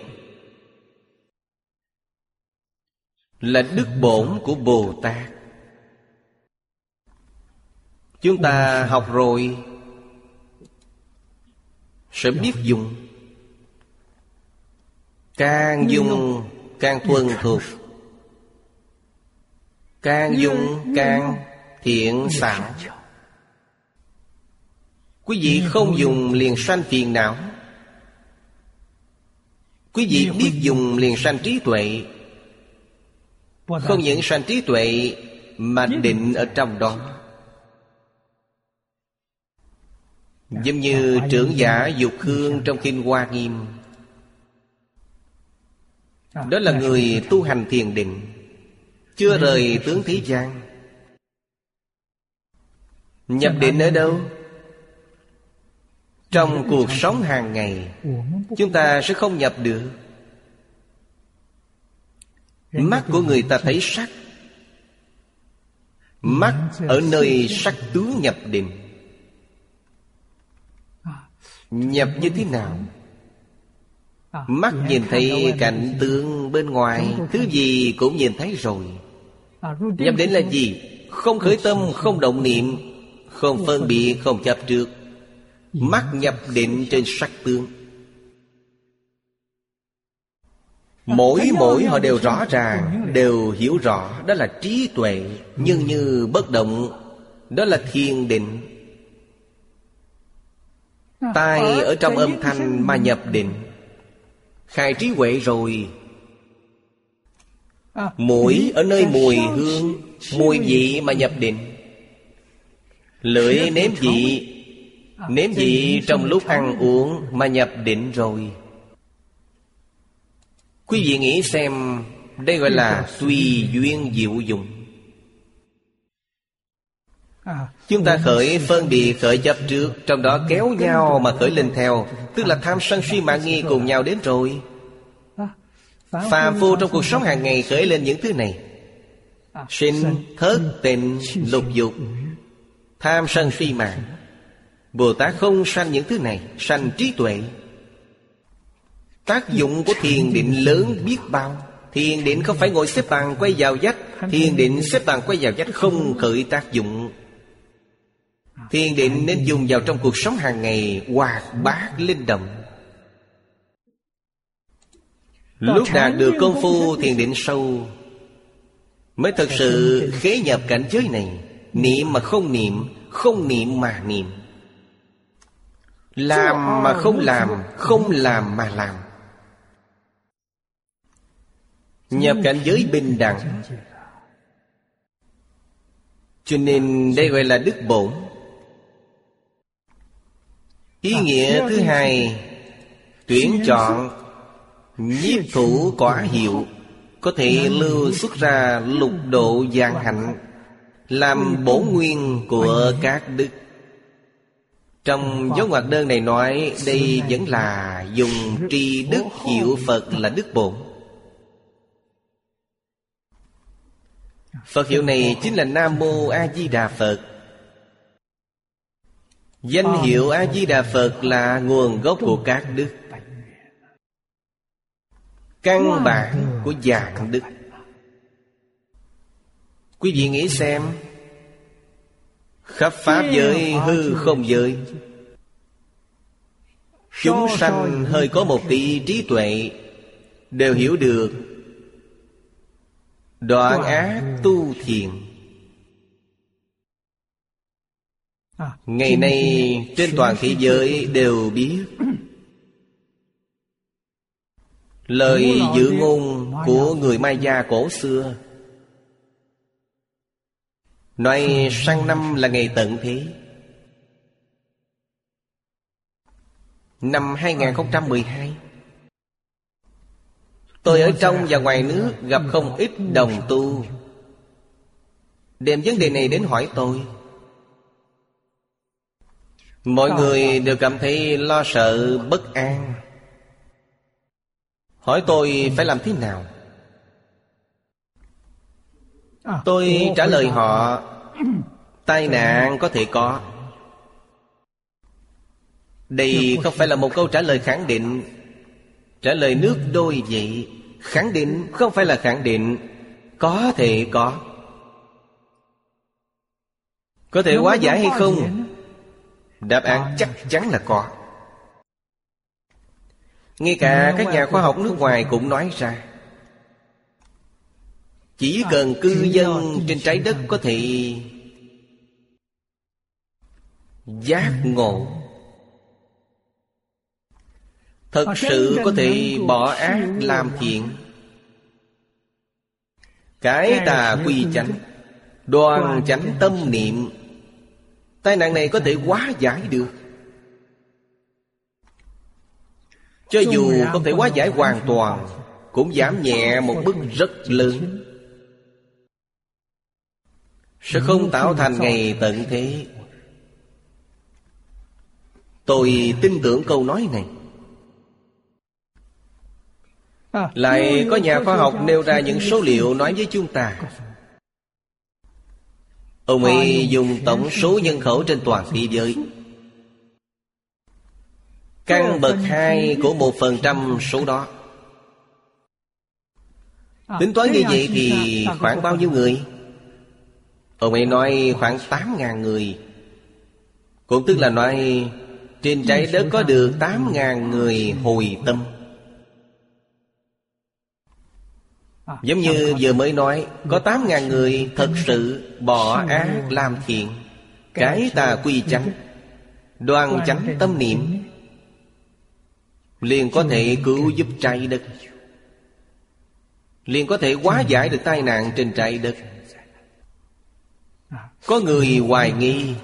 Là đức bổn của Bồ Tát. Chúng ta học rồi. Sẽ biết dùng. Càng dùng càng thuần thuộc. Càng dùng càng thiện xảo Quý vị không dùng liền sanh phiền não Quý vị biết dùng liền sanh trí tuệ. Không những sanh trí tuệ Mà định ở trong đó Giống như trưởng giả dục hương trong kinh Hoa Nghiêm. Đó là người tu hành thiền định, chưa rời tướng thế gian. Nhập định ở đâu? Trong cuộc sống hàng ngày, Chúng ta sẽ không nhập được. Mắt của người ta thấy sắc. Mắt ở nơi sắc tướng nhập định. Nhập như thế nào? Mắt nhìn thấy cảnh tượng bên ngoài Thứ gì. cũng nhìn thấy rồi. Nhập định là gì? Không khởi tâm, không động niệm Không phân biệt, không chấp trước. Mắt nhập định trên sắc tướng Mỗi mỗi họ đều rõ ràng Đều hiểu rõ Đó là trí tuệ Nhưng như bất động Đó là thiền định Tai ở trong âm thanh mà nhập định. Khai trí huệ rồi. Mũi ở nơi mùi hương Mùi vị mà nhập định. Lưỡi nếm vị Nếm vị trong lúc ăn uống Mà nhập định rồi. Quý vị nghĩ xem Đây gọi là tùy duyên diệu dụng Chúng ta khởi phân biệt khởi chấp trước Trong đó kéo nhau mà khởi lên theo Tức là tham sân si mạng nghi cùng nhau đến rồi. Phàm phu trong cuộc sống hàng ngày khởi lên những thứ này. Sinh, thất, tịnh, lục dục. Tham sân si mạng. Bồ Tát không sanh những thứ này Sanh trí tuệ. Tác dụng của thiền định lớn biết bao. Thiền định không phải ngồi xếp bằng quay vào vách. Thiền định xếp bằng quay vào vách không khởi tác dụng Thiền định nên dùng vào trong cuộc sống hàng ngày Hoạt bát linh động. Lúc đạt được công phu thiền định sâu. Mới thật sự khế nhập cảnh giới này Niệm mà không niệm Không niệm mà niệm. Làm mà không làm Không làm mà làm. Nhập cảnh giới bình đẳng. Cho nên đây gọi là đức bổn Ý nghĩa thứ hai Tuyển chọn Nhiếp thủ quả hiệu Có thể lưu xuất ra lục độ giang hạnh Làm bổ nguyên của các đức. Trong dấu ngoặc đơn này nói Đây vẫn là dùng tri đức hiệu Phật là đức bổn. Phật hiệu này chính là Nam Mô A Di Đà Phật Danh hiệu A Di Đà Phật là nguồn gốc của các đức. Căn bản của dạng đức. Quý vị nghĩ xem Khắp Pháp giới hư không giới. Chúng sanh hơi có một tí trí tuệ Đều hiểu được. Đoạn ác tu thiền Ngày nay trên toàn thế giới đều biết Lời dự ngôn của người Maya cổ xưa. Nói sang năm là ngày tận thế. Năm 2012 Tôi ở trong và ngoài nước gặp không ít đồng tu. Đem vấn đề này đến hỏi tôi Mọi người đều cảm thấy lo sợ bất an. Hỏi tôi phải làm thế nào? Tôi trả lời họ [CLEARS THROAT] Tai nạn có thể có. Đây không phải là một câu trả lời khẳng định. Trả lời nước đôi vậy Khẳng định không phải là khẳng định. Có thể có. Có thể hóa giải hay không Đáp án chắc chắn là có. Ngay cả các nhà khoa học nước ngoài cũng nói ra Chỉ cần cư dân trên trái đất có thể Giác ngộ. Thật sự có thể bỏ ác làm thiện Cái tà quy chánh Đoan chánh tâm niệm Tai nạn này có thể hóa giải được. Cho dù không thể hóa giải hoàn toàn Cũng giảm nhẹ một mức rất lớn. Sẽ không tạo thành ngày tận thế. Tôi tin tưởng câu nói này. Lại có nhà khoa học nêu ra những số liệu nói với chúng ta Ông ấy dùng tổng số nhân khẩu trên toàn thế giới. Căn bậc hai của một phần trăm số đó. Tính toán như vậy thì khoảng bao nhiêu người? Ông ấy nói khoảng 8.000 người. Cũng tức là nói Trên trái đất có được 8.000 người hồi tâm Giống như vừa mới nói Có 8.000 người thật sự bỏ ác làm thiện. Cái tà quy chánh Đoan chánh tâm niệm. liền có thể cứu giúp trái đất. Liền có thể hóa giải được tai nạn trên trái đất. Có người hoài nghi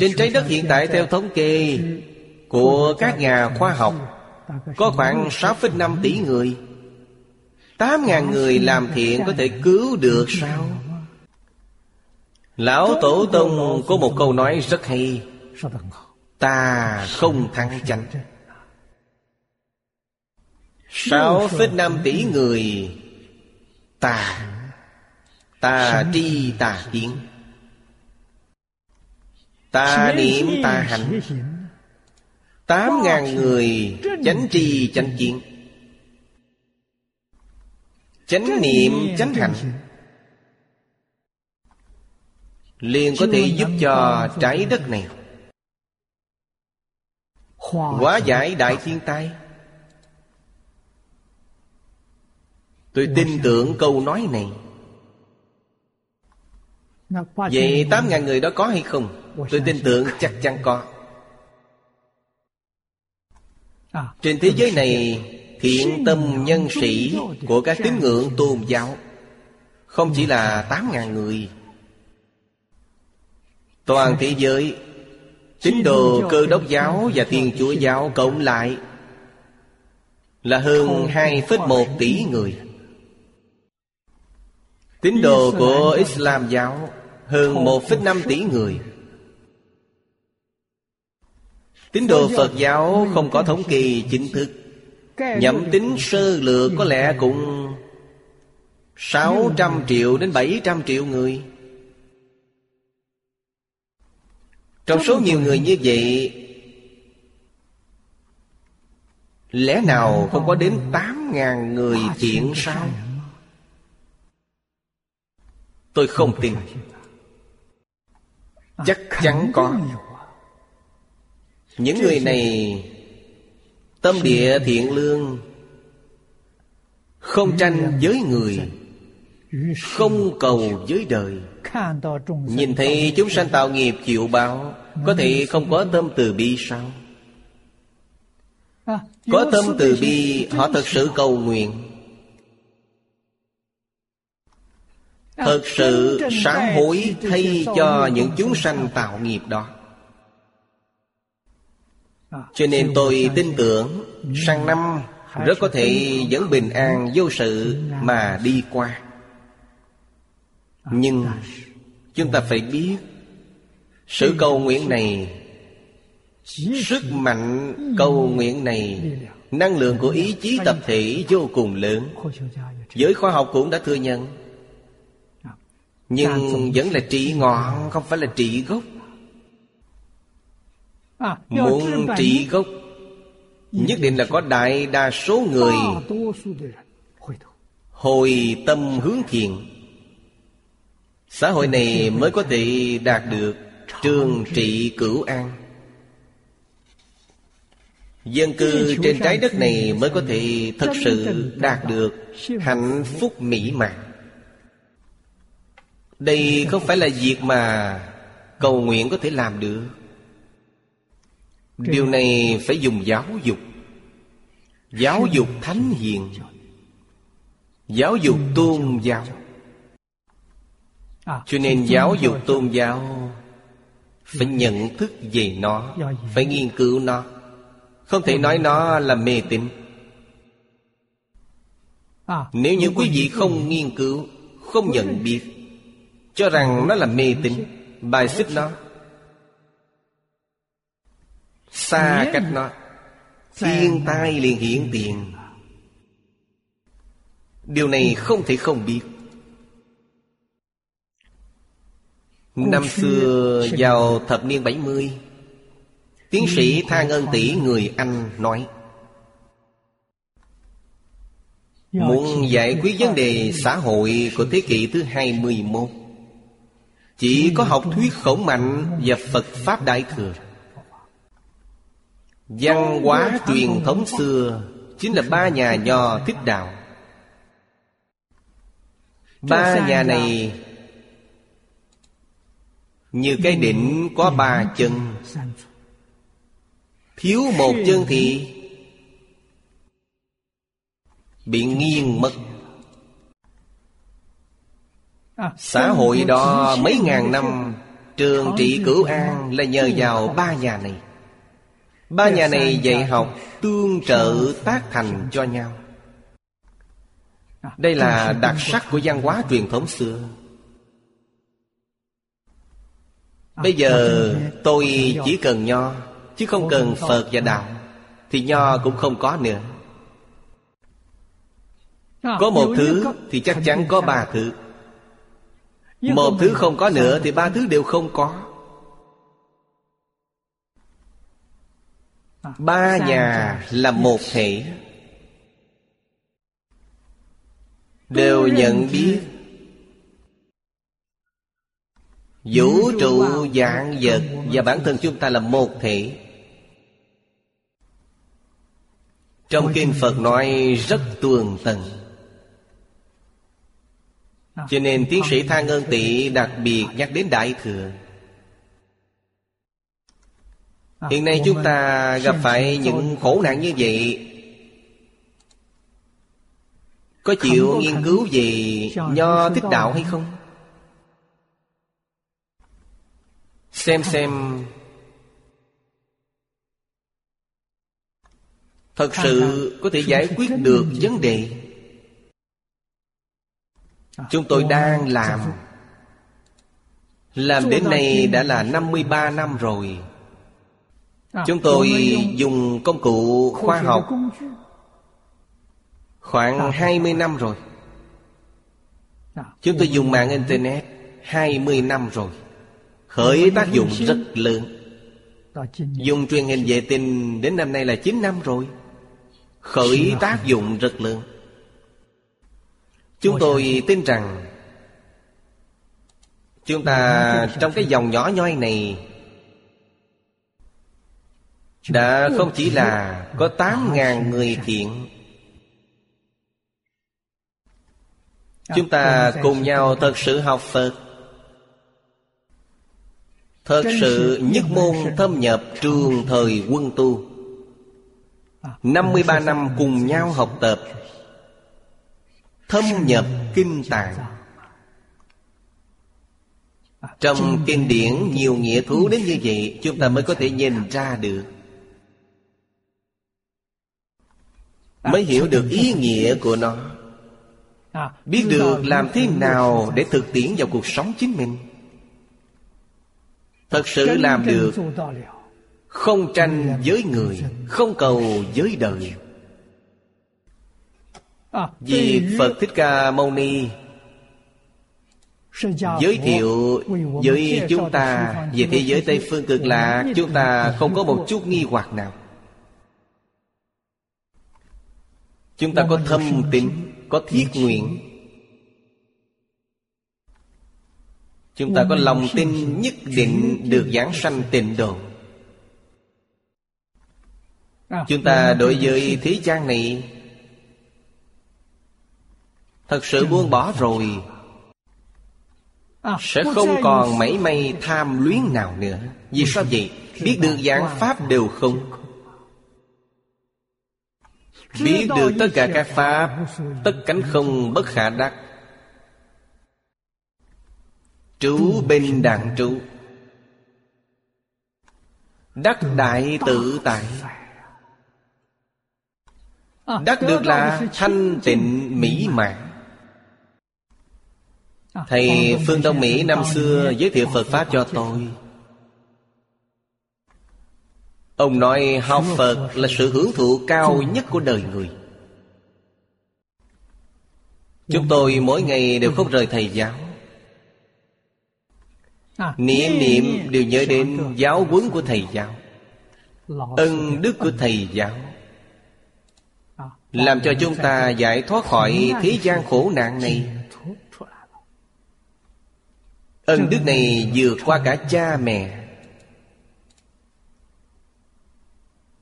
trên trái đất hiện tại theo thống kê của các nhà khoa học có khoảng 6,5 tỷ người Tám ngàn người làm thiện có thể cứu được sao? Lão Tổ Tông có một câu nói rất hay. Ta không thắng chánh. Sáu phết năm tỷ người. Ta. Ta tri tà kiến. Ta niệm ta hành Tám ngàn người chánh tri chánh kiến Chánh niệm chánh hạnh. liền có thể giúp cho trái đất này. Hóa giải đại thiên tai. Tôi tin tưởng câu nói này. Vậy tám ngàn người đó có hay không? Tôi tin tưởng chắc chắn có. Trên thế giới này thiện tâm nhân sĩ của các tín ngưỡng tôn giáo. Không chỉ là tám ngàn người Toàn thế giới Tín đồ cơ đốc giáo và thiên chúa giáo cộng lại Là hơn 2,1 tỷ người. Tín đồ của Islam giáo Hơn 1,5 tỷ người. Tín đồ Phật giáo không có thống kê chính thức Nhậm tính sơ lược có lẽ cũng 600 triệu đến 700 triệu người. Trong số nhiều người như vậy Lẽ nào không có đến 8.000 người thiện sao? Tôi không tin. Chắc chắn có. Những người này Tâm địa thiện lương, Không tranh với người, Không cầu với đời. Nhìn thấy chúng sanh tạo nghiệp chịu báo, Có thể không có tâm từ bi sao? Có tâm từ bi, Họ thật sự cầu nguyện. Thật sự sám hối Thay cho những chúng sanh tạo nghiệp đó. Cho nên tôi tin tưởng Sang năm Rất có thể vẫn bình an vô sự Mà đi qua. Nhưng Chúng ta phải biết Sự cầu nguyện này Sức mạnh cầu nguyện này Năng lượng của ý chí tập thể vô cùng lớn. Giới khoa học cũng đã thừa nhận. Nhưng vẫn là trị ngọn Không phải là trị gốc Muốn trị gốc. Nhất định là có đại đa số người Hồi tâm hướng thiện. Xã hội này mới có thể đạt được Trường trị cửu an. Dân cư trên trái đất này mới có thể thực sự đạt được hạnh phúc mỹ mãn. Đây không phải là việc mà cầu nguyện có thể làm được Điều này phải dùng giáo dục. Giáo dục thánh hiền. Giáo dục tôn giáo. À, cho nên giáo dục tôn giáo phải nhận thức về nó phải nghiên cứu nó. Không thể nói nó là mê tín. À, nếu như quý vị không nghiên cứu không nhận biết cho rằng nó là mê tín bài xích nó xa cách nó. Thiên tai liền hiện tiền. Điều này không thể không biết. Năm xưa vào thập niên 70 Tiến sĩ Tha Ngân Tỷ người Anh nói Muốn giải quyết vấn đề xã hội của thế kỷ thứ 21 Chỉ có học thuyết khổng mạnh và Phật Pháp Đại Thừa Văn hóa truyền thống xưa Chính là ba nhà nho thích đạo Ba nhà này như cái đỉnh có ba chân. Thiếu một chân thì Bị nghiêng mất. Xã hội đó mấy ngàn năm Trường trị cửu an là nhờ vào ba nhà này Ba nhà này dạy học Tương trợ tác thành cho nhau. Đây là đặc sắc của văn hóa truyền thống xưa. Bây giờ tôi chỉ cần nho Chứ không cần Phật và Đạo Thì nho cũng không có nữa. Có một thứ thì chắc chắn có ba thứ. Một thứ không có nữa thì ba thứ đều không có Ba nhà là một thể. Đều nhận biết. Vũ trụ dạng vật Và bản thân chúng ta là một thể. Trong Kinh Phật nói rất tường tầng Cho nên tiến sĩ Tha Ngân Tị đặc biệt nhắc đến Đại Thừa Hiện nay chúng ta gặp phải những khổ nạn như vậy. Có chịu nghiên cứu về Nho thích đạo hay không? Xem xem. Thật sự có thể giải quyết được vấn đề. À, Chúng tôi đang làm. Làm đến nay đã là 53 năm rồi. À, Chúng tôi dùng công cụ khoa học. khoảng 20 năm rồi. Chúng tôi dùng mạng Internet 20 năm rồi. Khởi tác dụng rất lớn. Dùng truyền hình vệ tinh đến năm nay là 9 năm rồi. Khởi tác dụng rất lớn. Chúng tôi tin rằng Chúng ta trong cái dòng nhỏ nhoi này Đã không chỉ là [LAUGHS] có 8.000 người thiện. Chúng ta cùng nhau thật sự học Phật. Thật sự nhất môn thâm nhập trường thời quân tu. 53 năm cùng nhau học tập. Thâm nhập kinh tạng. Trong kinh điển nhiều nghĩa thú đến như vậy Chúng ta mới có thể nhìn ra được Mới hiểu được ý nghĩa của nó. Biết được làm thế nào để thực tiễn vào cuộc sống chính mình. Thật sự làm được Không tranh với người Không cầu với đời. Vì Phật Thích Ca Mâu Ni Giới thiệu với chúng ta Về thế giới Tây Phương cực lạc Chúng ta không có một chút nghi hoặc nào Chúng ta có thâm tín Có thiết nguyện. Chúng ta có lòng tin nhất định được giảng sanh tịnh độ. Chúng ta đối với thế gian này Thật sự buông bỏ rồi. Sẽ không còn mảy may tham luyến nào nữa. Vì sao vậy? Biết được giảng Pháp đều không Biết được tất cả các Pháp Tất cánh không bất khả đắc. Trú bên đặng trú. Đắc đại tự tại. Đắc được là thanh tịnh mỹ mãn Thầy Phương Đông Mỹ năm xưa giới thiệu Phật Pháp cho tôi Ông nói học Phật là sự hưởng thụ cao nhất của đời người. Chúng tôi mỗi ngày đều không rời thầy giáo. Niệm niệm đều nhớ đến giáo huấn của thầy giáo, Ân đức của thầy giáo, Làm cho chúng ta giải thoát khỏi thế gian khổ nạn này. Ân đức này vượt qua cả cha mẹ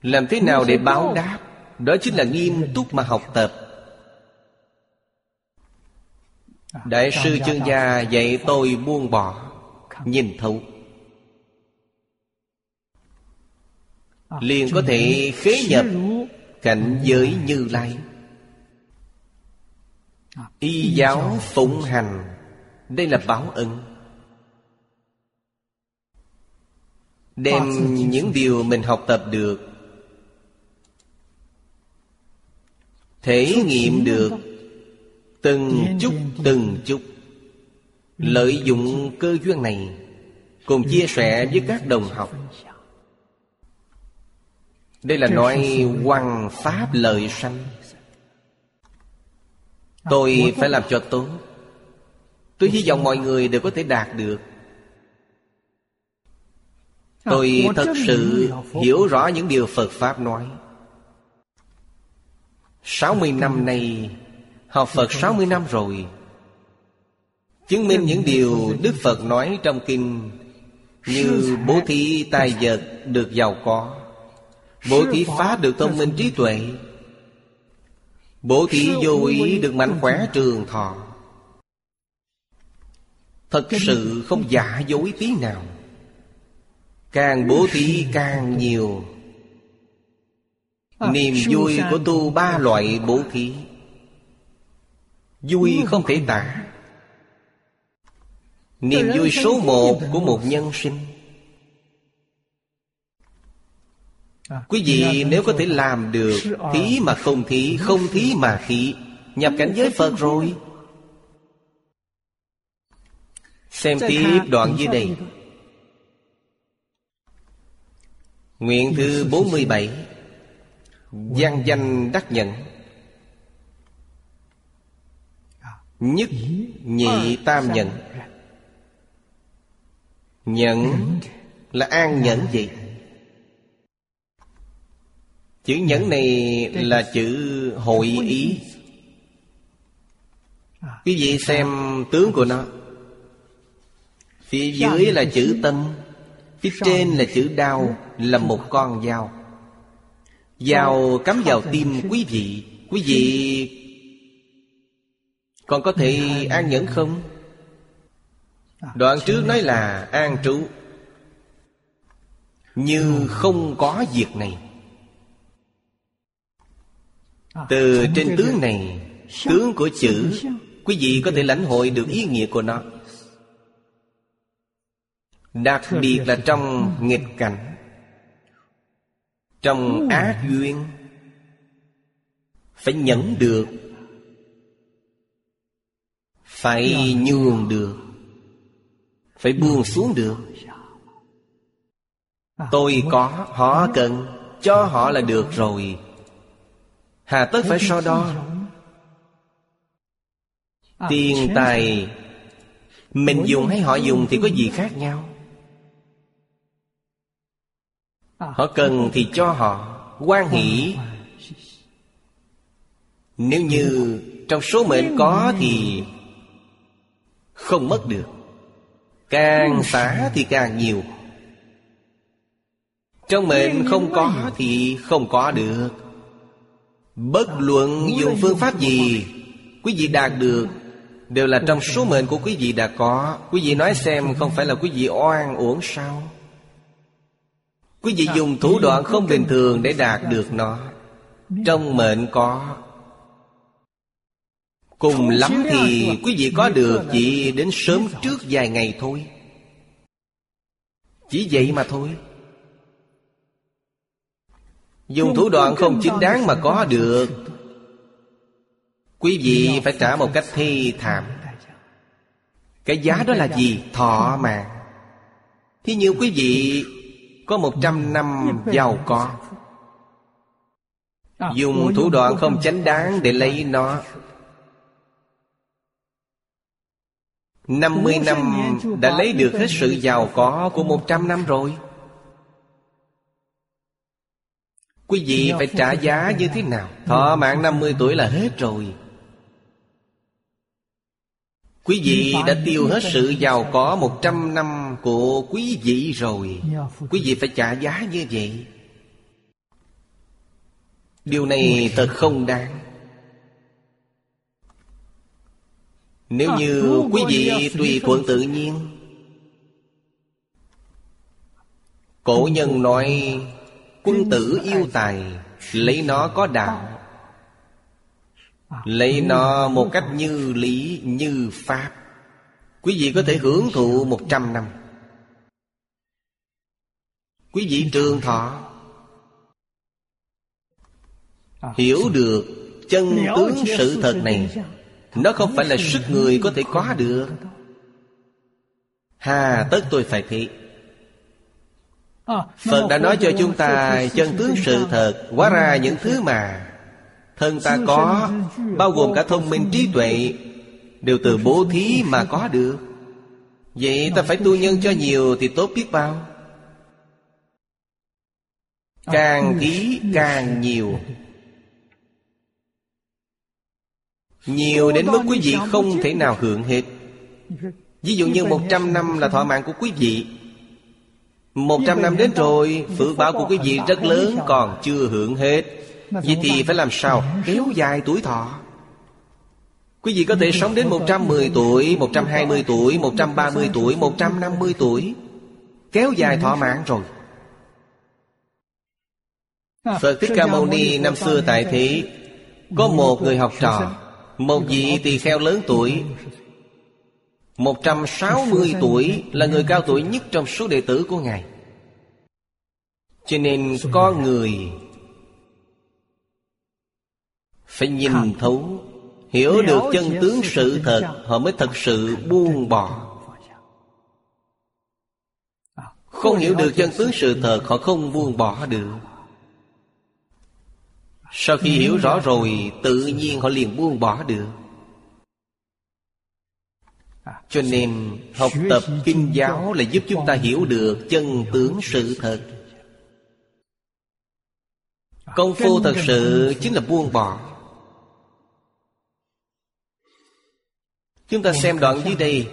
Làm thế nào để báo đáp? Đó chính là nghiêm túc mà học tập. Đại sư chương gia dạy tôi buông bỏ Nhìn thấu. Liền có thể khế nhập cảnh giới như lai. Y giáo phụng hành. Đây là báo ân đem những điều mình học tập được thể nghiệm được Từng chút từng chút. Lợi dụng cơ duyên này Cùng chia sẻ với các đồng học. Đây là nói quăng pháp lợi sanh. Tôi phải làm cho tốt. Tôi hy vọng mọi người đều có thể đạt được. Tôi thật sự hiểu rõ những điều Phật Pháp nói 60 năm nay, Học Phật 60 năm rồi. Chứng minh những điều Đức Phật nói trong kinh Như bố thí tài vật được giàu có, Bố thí pháp được thông minh trí tuệ, Bố thí vô ý được mạnh khỏe trường thọ. Thật sự không giả dối tí nào. Càng bố thí càng nhiều Niềm vui của tu ba loại bố thí. Vui không thể tả. Niềm vui số một của một nhân sinh. Quý vị nếu có thể làm được Thí mà không thí Không thí mà thí. Nhập cảnh giới Phật rồi. Xem tiếp đoạn dưới đây. Nguyện thư 47 Văn danh đắc nhận. Nhất nhị tam nhận. Nhận là an nhẫn gì? Chữ nhẫn này là chữ hội ý. Quý vị xem tướng của nó. Phía dưới là chữ tâm Phía trên là chữ đao Là một con dao Dao cắm vào tim quý vị Quý vị. Còn có thể an nhẫn không? Đoạn trước nói là an trú. Như không có việc này. Từ trên tướng này. Tướng của chữ Quý vị có thể lãnh hội được ý nghĩa của nó. Đặc biệt là trong nghịch cảnh Trong ác duyên Phải nhẫn được Phải nhường được Phải buông xuống được. Tôi có, họ cần Cho họ là được rồi. Hà tất phải so đo. Tiền tài Mình dùng hay họ dùng thì có gì khác nhau Họ cần thì cho họ quan hỷ. Nếu như trong số mệnh có thì Không mất được. Càng xả thì càng nhiều. Trong mệnh không có thì không có được. Bất luận dùng phương pháp gì, Quý vị đạt được Đều là trong số mệnh của quý vị đã có. Quý vị nói xem không phải là quý vị oan uổng sao? Quý vị dùng thủ đoạn không bình thường để đạt được nó. Trong mệnh có. Cùng lắm thì quý vị có được chỉ đến sớm trước vài ngày thôi. Chỉ vậy mà thôi. Dùng thủ đoạn không chính đáng mà có được, Quý vị phải trả một cách thi thảm. Cái giá đó là gì? Thọ mạng. Thế như quý vị có một trăm năm giàu có. Dùng thủ đoạn không chánh đáng để lấy nó. Năm mươi năm đã lấy được hết sự giàu có của một trăm năm rồi. Quý vị phải trả giá như thế nào? Thọ mạng 50 tuổi là hết rồi. Quý vị đã tiêu hết sự giàu có một trăm năm của quý vị rồi. Quý vị phải trả giá như vậy. Điều này thật không đáng. Nếu như quý vị tùy thuận tự nhiên. Cổ nhân nói Quân tử yêu tài Lấy nó có đạo Lấy nó một cách như lý như pháp. Quý vị có thể hưởng thụ một trăm năm. Quý vị trường thọ. Hiểu được chân tướng sự thật này Nó không phải là sức người có thể có được. Hà tất tôi phải thế Phật đã nói cho chúng ta chân tướng sự thật Hóa ra những thứ mà Thân ta có, Bao gồm cả thông minh trí tuệ, Đều từ bố thí mà có được. Vậy ta phải tu nhân cho nhiều Thì tốt biết bao. Càng thí càng nhiều. Nhiều đến mức quý vị không thể nào hưởng hết. Ví dụ như 100 năm là thọ mạng của quý vị. Một trăm năm đến rồi, Phước báo của quý vị rất lớn, Còn chưa hưởng hết. Vậy thì phải làm sao? Kéo dài tuổi thọ. Quý vị có thể sống đến 110 tuổi 120 tuổi 130 tuổi 150 tuổi. Kéo dài thọ mạng rồi. Phật Thích Ca Mâu Ni năm xưa tại thế Có một người học trò Một vị tỳ kheo lớn tuổi. 160 tuổi là người cao tuổi nhất trong số đệ tử của Ngài. Cho nên có người Phải nhìn thấu Hiểu được chân tướng sự thật Họ mới thật sự buông bỏ. Không hiểu được chân tướng sự thật. Họ không buông bỏ được. Sau khi hiểu rõ rồi Tự nhiên họ liền buông bỏ được. Cho nên học tập kinh giáo là giúp chúng ta hiểu được chân tướng sự thật. Công phu thật sự chính là buông bỏ Chúng ta xem đoạn dưới đây.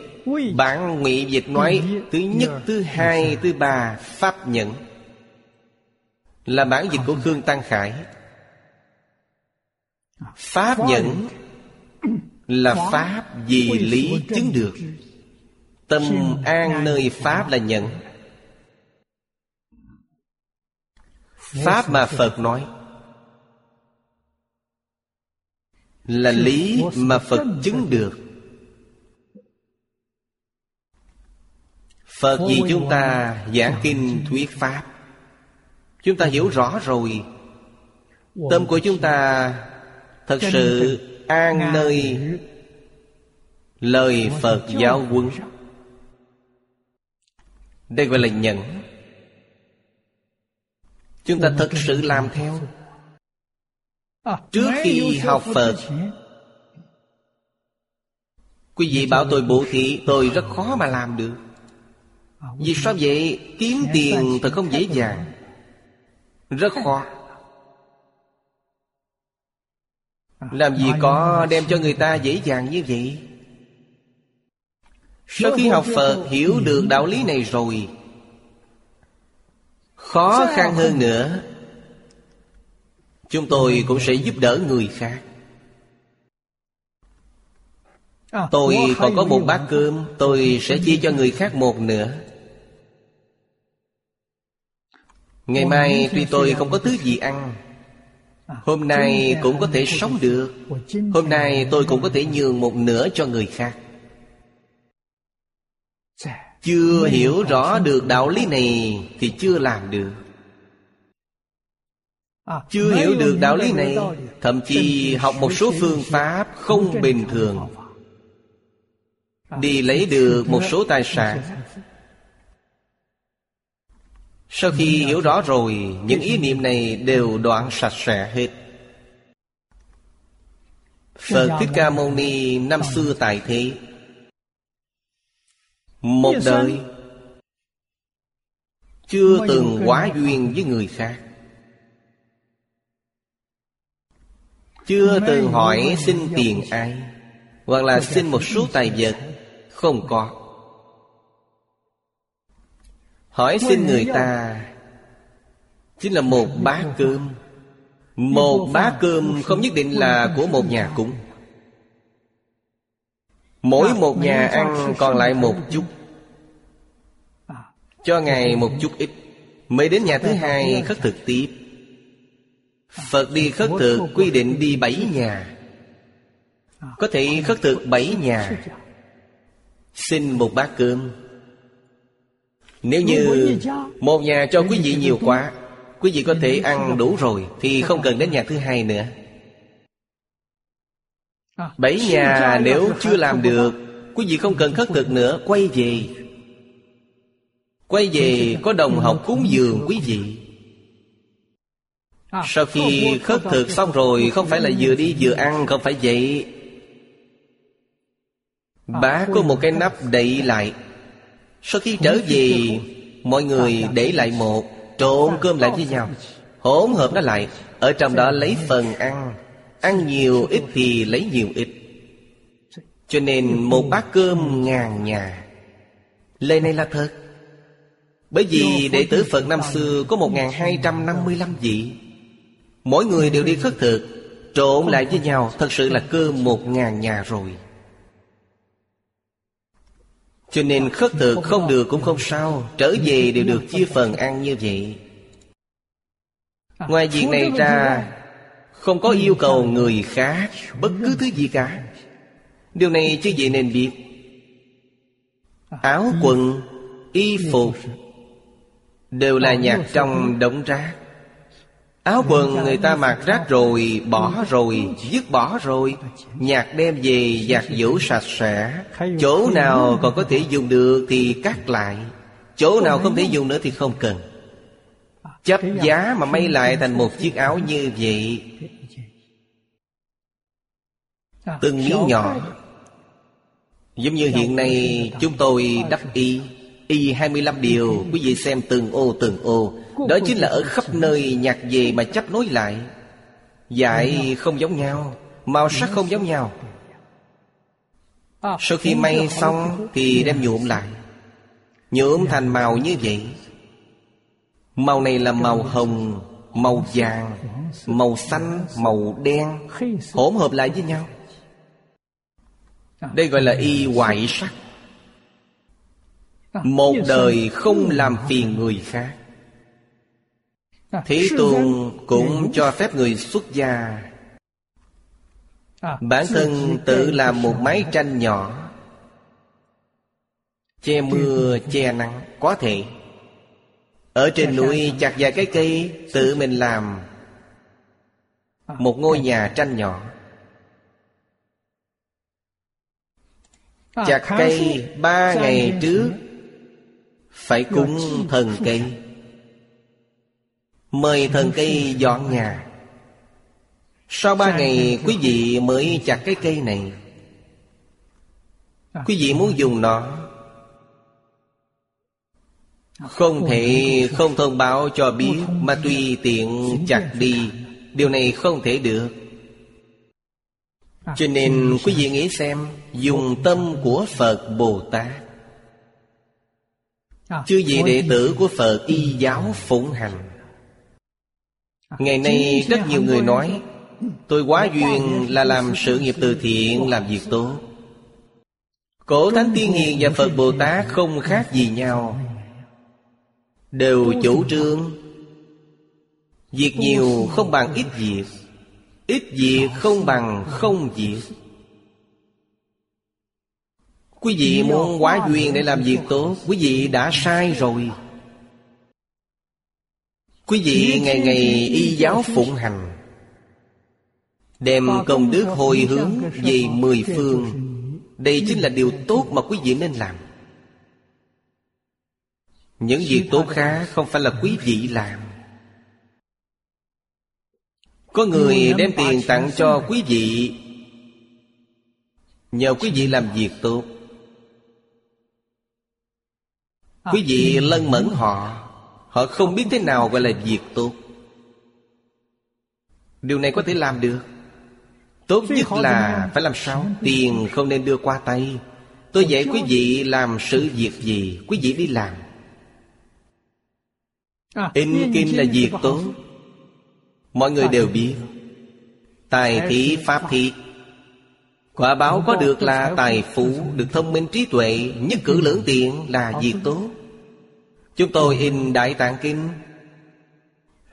Bản ngụy Việt nói Thứ nhất, thứ hai, thứ ba Pháp nhẫn. Là bản dịch của Khương Tăng Khải. Pháp nhẫn là pháp vì lý chứng được. tâm an nơi pháp là nhận pháp mà phật nói là lý mà phật chứng được phật vì chúng ta giảng kinh thuyết pháp. Chúng ta hiểu rõ rồi. Tâm của chúng ta thật sự an nơi lời phật giáo huấn. Đây gọi là nhận. Chúng ta thật sự làm theo. Trước khi học phật quý vị bảo tôi bố thí tôi rất khó mà làm được vì sao vậy? Kiếm tiền thật không dễ dàng. rất khó. Làm gì có đem cho người ta dễ dàng như vậy? Sau khi học Phật hiểu được đạo lý này rồi Khó khăn hơn nữa. Chúng tôi cũng sẽ giúp đỡ người khác. À, Tôi còn có một bát cơm Tôi sẽ chia cho người khác một nửa Ngày mai tuy tôi không có thứ gì ăn Hôm nay cũng có thể sống được. Hôm nay tôi cũng có thể nhường một nửa cho người khác. Chưa hiểu rõ được đạo lý này Thì chưa làm được. Chưa hiểu được đạo lý này Thậm chí học một số phương pháp không bình thường. Đi lấy được một số tài sản sau khi hiểu rõ rồi Những ý niệm này đều đoạn sạch sẽ hết. Phật Thích Ca Mâu Ni năm xưa tại thế. Một đời Chưa từng quá duyên với người khác. Chưa từng hỏi xin tiền ai Hoặc là xin một số tài vật Không có Hỏi xin người ta Chính là một bát cơm. Một bát cơm không nhất định là của một nhà cúng. Mỗi một nhà ăn còn lại một chút. Cho Ngài một chút ít. Mới đến nhà thứ hai khất thực tiếp. Phật đi khất thực quy định đi bảy nhà. Có thể khất thực bảy nhà. Xin một bát cơm nếu như một nhà cho quý vị nhiều quá Quý vị có thể ăn đủ rồi Thì không cần đến nhà thứ hai nữa. Bảy nhà nếu chưa làm được Quý vị không cần khất thực nữa Quay về. Quay về có đồng học cúng dường quý vị. Sau khi khất thực xong rồi Không phải là vừa đi vừa ăn Không phải vậy. Bá có một cái nắp đậy lại sau khi trở về, Mọi người để lại một Trộn cơm lại với nhau. Hỗn hợp nó lại, Ở trong đó lấy phần ăn. Ăn nhiều ít thì lấy nhiều ít. Cho nên một bát cơm ngàn nhà. Lời này là thật. Bởi vì đệ tử Phật năm xưa Có 1255 vị. Mỗi người đều đi khất thực, Trộn lại với nhau. Thật sự là cơm một ngàn nhà rồi. Cho nên khất thực không được cũng không sao, Trở về đều được chia phần ăn như vậy. Ngoài việc này ra, Không có yêu cầu người khác Bất cứ thứ gì cả. Điều này chứ gì nên biết. Áo quần, Y phục Đều là nhạc trong đống rác. Áo quần người ta mặc rác rồi, Bỏ rồi, Dứt bỏ rồi. Nhạc đem về giặt giũ sạch sẽ. Chỗ nào còn có thể dùng được Thì cắt lại. Chỗ nào không thể dùng nữa thì không cần. Chấp giá mà may lại thành một chiếc áo như vậy. Từng miếng nhỏ. Giống như hiện nay, chúng tôi đắp y. Y 25 điều. Quý vị xem từng ô từng ô. Đó chính là ở khắp nơi nhặt về mà chấp nối lại. Dạy không giống nhau Màu sắc không giống nhau. Sau khi may xong Thì đem nhuộm lại. Nhuộm thành màu như vậy. Màu này là màu hồng Màu vàng Màu xanh Màu đen Hỗn hợp lại với nhau. Đây gọi là y hoại sắc. Một đời không làm phiền người khác Thế Tôn cũng cho phép người xuất gia. Bản thân tự làm một máy tranh nhỏ. Che mưa, che nắng Có thể. Ở trên núi chặt vài cái cây Tự mình làm Một ngôi nhà tranh nhỏ. Chặt cây ba ngày trước Phải cúng thần cây Mời thần cây dọn nhà. Sau ba ngày, quý vị mới chặt cái cây này. Quý vị muốn dùng nó? Không thể, không thông báo cho biết Mà tùy tiện chặt đi. Điều này không thể được. Cho nên quý vị nghĩ xem, Dùng tâm của Phật Bồ Tát. Chứ gì đệ tử của Phật y giáo phụng hành. Ngày nay rất nhiều người nói Tôi quá duyên là làm sự nghiệp từ thiện Làm việc tốt. Cổ Thánh Tiên Hiền và Phật Bồ Tát không khác gì nhau. Đều chủ trương. Việc nhiều không bằng ít việc. Ít việc không bằng không việc. Quý vị muốn quá duyên để làm việc. tốt Quý vị đã sai rồi Quý vị ngày ngày y giáo phụng hành Đem công đức hồi hướng về mười phương. Đây chính là điều tốt mà quý vị nên làm. Những việc tốt khác không phải là quý vị làm. Có người đem tiền tặng cho quý vị. Nhờ quý vị làm việc tốt. Quý vị lân mẫn họ Họ không biết thế nào gọi là việc tốt. Điều này có thể làm được. Tốt nhất là phải làm sao? Tiền không nên đưa qua tay. Tôi dạy quý vị làm sự việc gì Quý vị đi làm. À, In kinh là việc tốt. Mọi người đều biết. Tài thị pháp thị Quả báo có được là tài phú Được thông minh trí tuệ Nhất cử lưỡng tiện là việc tốt Chúng tôi in Đại Tạng Kinh.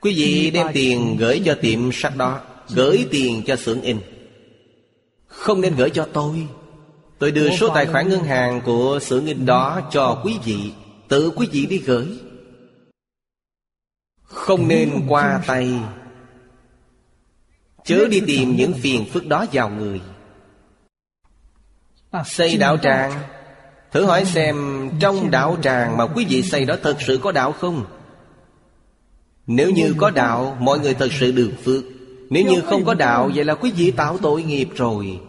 Quý vị đem tiền gửi cho tiệm sách đó Gửi tiền cho xưởng in. Không nên gửi cho tôi. Tôi đưa số tài khoản ngân hàng của xưởng in đó cho quý vị. Tự quý vị đi gửi. Không nên qua tay. Chớ đi tìm những phiền phức đó vào người. Xây đạo tràng Thử hỏi xem Trong đạo tràng mà quý vị xây đó Thật sự có đạo không? Nếu như có đạo, Mọi người thật sự được phước. Nếu như không có đạo, Vậy là quý vị tạo tội nghiệp rồi.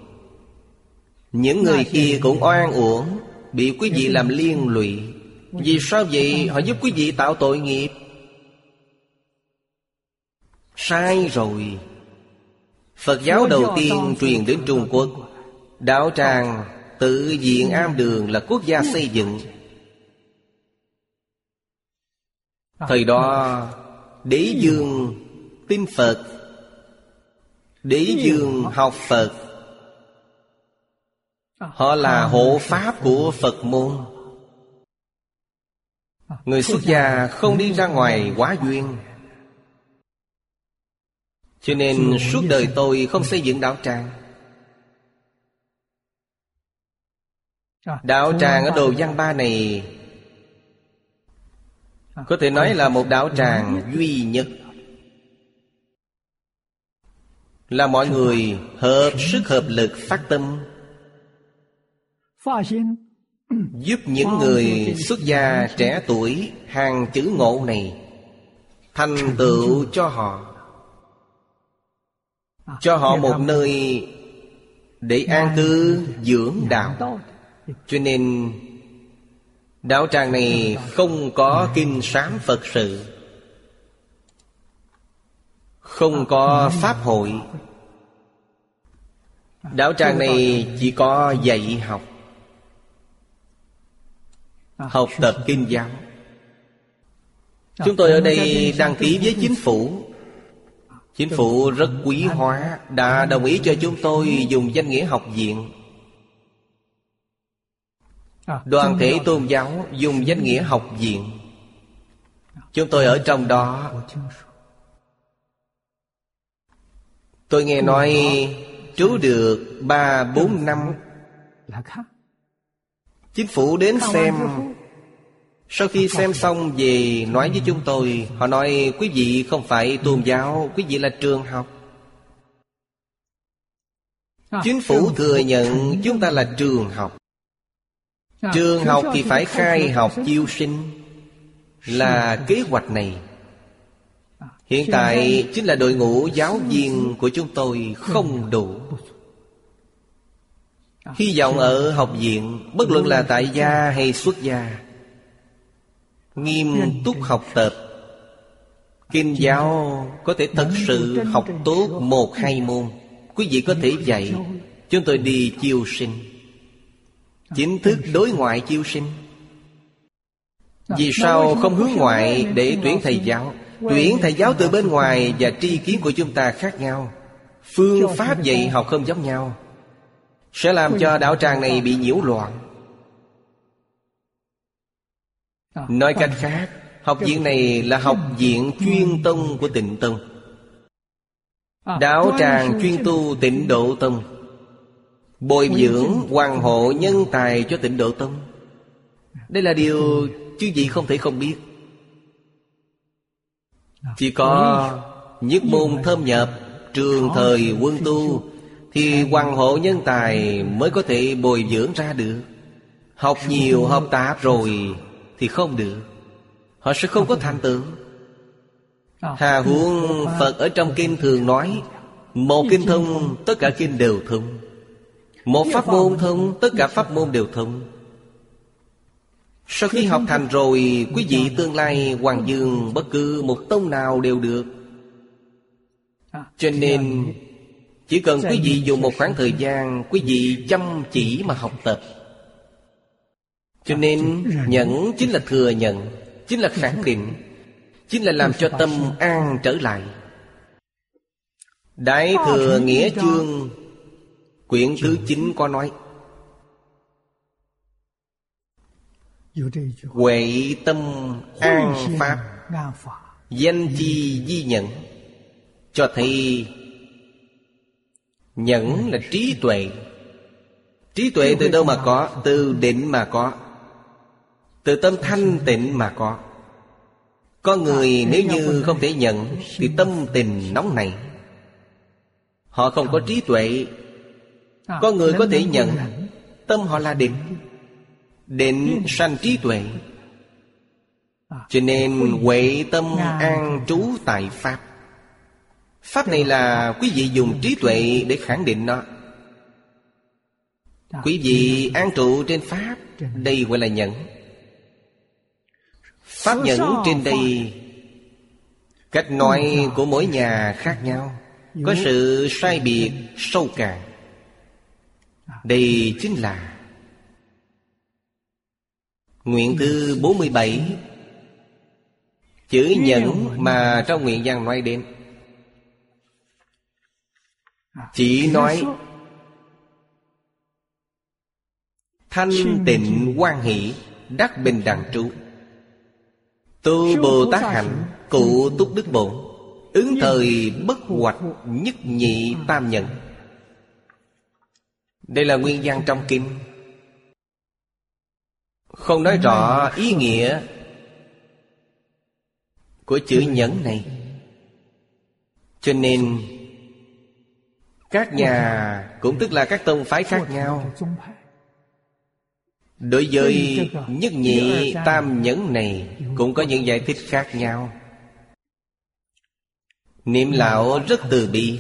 Những người kia cũng oan uổng, Bị quý vị làm liên lụy. Vì sao vậy? Họ giúp quý vị tạo tội nghiệp. Sai rồi. Phật giáo đầu tiên truyền đến Trung Quốc, Đạo tràng tự diện am đường là quốc gia xây dựng. Thời đó, Đế dương tin Phật. Đế dương học Phật. Họ là hộ pháp của Phật môn. Người xuất gia không đi ra ngoài quá duyên. Cho nên suốt đời tôi không xây dựng đạo tràng. Đạo tràng ở Đồ Văn Ba này. Có thể nói là một đạo tràng duy nhất. Là mọi người hợp sức hợp lực phát tâm. Giúp những người xuất gia trẻ tuổi hàng chữ ngộ này Thành tựu cho họ. Cho họ một nơi Để an cư dưỡng đạo cho nên, Đạo tràng này không có kinh sám Phật sự, Không có Pháp hội. Đạo tràng này chỉ có dạy học Học tập kinh giáo. Chúng tôi ở đây đăng ký với chính phủ. Chính phủ rất quý hóa, Đã đồng ý cho chúng tôi dùng danh nghĩa học viện. Đoàn thể tôn giáo dùng danh nghĩa học viện. Chúng tôi ở trong đó. Tôi nghe nói trú được ba bốn năm. Chính phủ đến xem. Sau khi xem xong về nói với chúng tôi Họ nói quý vị không phải tôn giáo Quý vị là trường học. Chính phủ thừa nhận chúng ta là trường học Trường học thì phải khai học chiêu sinh. Là kế hoạch này. Hiện tại chính là đội ngũ giáo viên của chúng tôi không đủ. Hy vọng ở học viện Bất luận là tại gia hay xuất gia Nghiêm túc học tập Kinh giáo có thể thật sự học tốt một hai môn. Quý vị có thể dạy Chúng tôi đi chiêu sinh Chính thức đối ngoại chiêu sinh. Vì sao không hướng ngoại để tuyển thầy giáo? Tuyển thầy giáo từ bên ngoài và tri kiến của chúng ta khác nhau. Phương pháp dạy học không giống nhau. Sẽ làm cho đạo tràng này bị nhiễu loạn. Nói cách khác Học viện này là học viện chuyên tông của tịnh tông. Đạo tràng chuyên tu tịnh độ tông Bồi dưỡng hoàng hộ nhân tài cho tịnh độ tông. Đây là điều chứ gì không thể không biết. Chỉ có nhất môn thâm nhập Trường thời quân tu Thì hoàng hộ nhân tài mới có thể bồi dưỡng ra được. Học nhiều học tạp rồi Thì không được. Họ sẽ không có thành tựu. Hà huống Phật ở trong kinh thường nói Một kinh thông Tất cả kinh đều thông Một pháp môn thông Tất cả pháp môn đều thông. Sau khi học thành rồi Quý vị tương lai Hoàng Dương Bất cứ một tông nào đều được. Cho nên Chỉ cần quý vị dùng một khoảng thời gian Quý vị chăm chỉ mà học tập. Cho nên Nhẫn chính là thừa nhận Chính là khẳng định Chính là làm cho tâm an trở lại. Đại Thừa Nghĩa Chương Quyển thứ 9 có nói Huệ tâm an pháp Danh chi di nhẫn Cho thấy Nhẫn là trí tuệ. Trí tuệ từ đâu mà có? Từ định mà có Từ tâm thanh tịnh mà có. Con người nếu như không thể nhận Thì tâm tình nóng này. Họ không có trí tuệ Có người có thể nhận Tâm họ là định Định sanh trí tuệ. Cho nên huệ tâm an trú tại Pháp. Pháp này là quý vị dùng trí tuệ để khẳng định nó. Quý vị an trụ trên Pháp Đây gọi là nhẫn. Pháp nhẫn trên đây Cách nói của mỗi nhà khác nhau. Có sự sai biệt sâu cạn đây chính là Nguyện thứ 47 Chữ nhẫn mà trong nguyện văn nói đến. Chỉ nói, Thanh tịnh quan hỷ, Đắc bình đẳng trụ. Tu Bồ Tát Hạnh, Cụ túc đức bổn, Ứng thời bất hoạch Nhất nhị tam nhận đây là nguyên văn trong kinh Không nói rõ ý nghĩa Của chữ nhẫn này. Cho nên, Các nhà Cũng tức là các tông phái khác nhau. Đối với nhất nhị tam nhẫn này Cũng có những giải thích khác nhau. Niệm lão rất từ bi,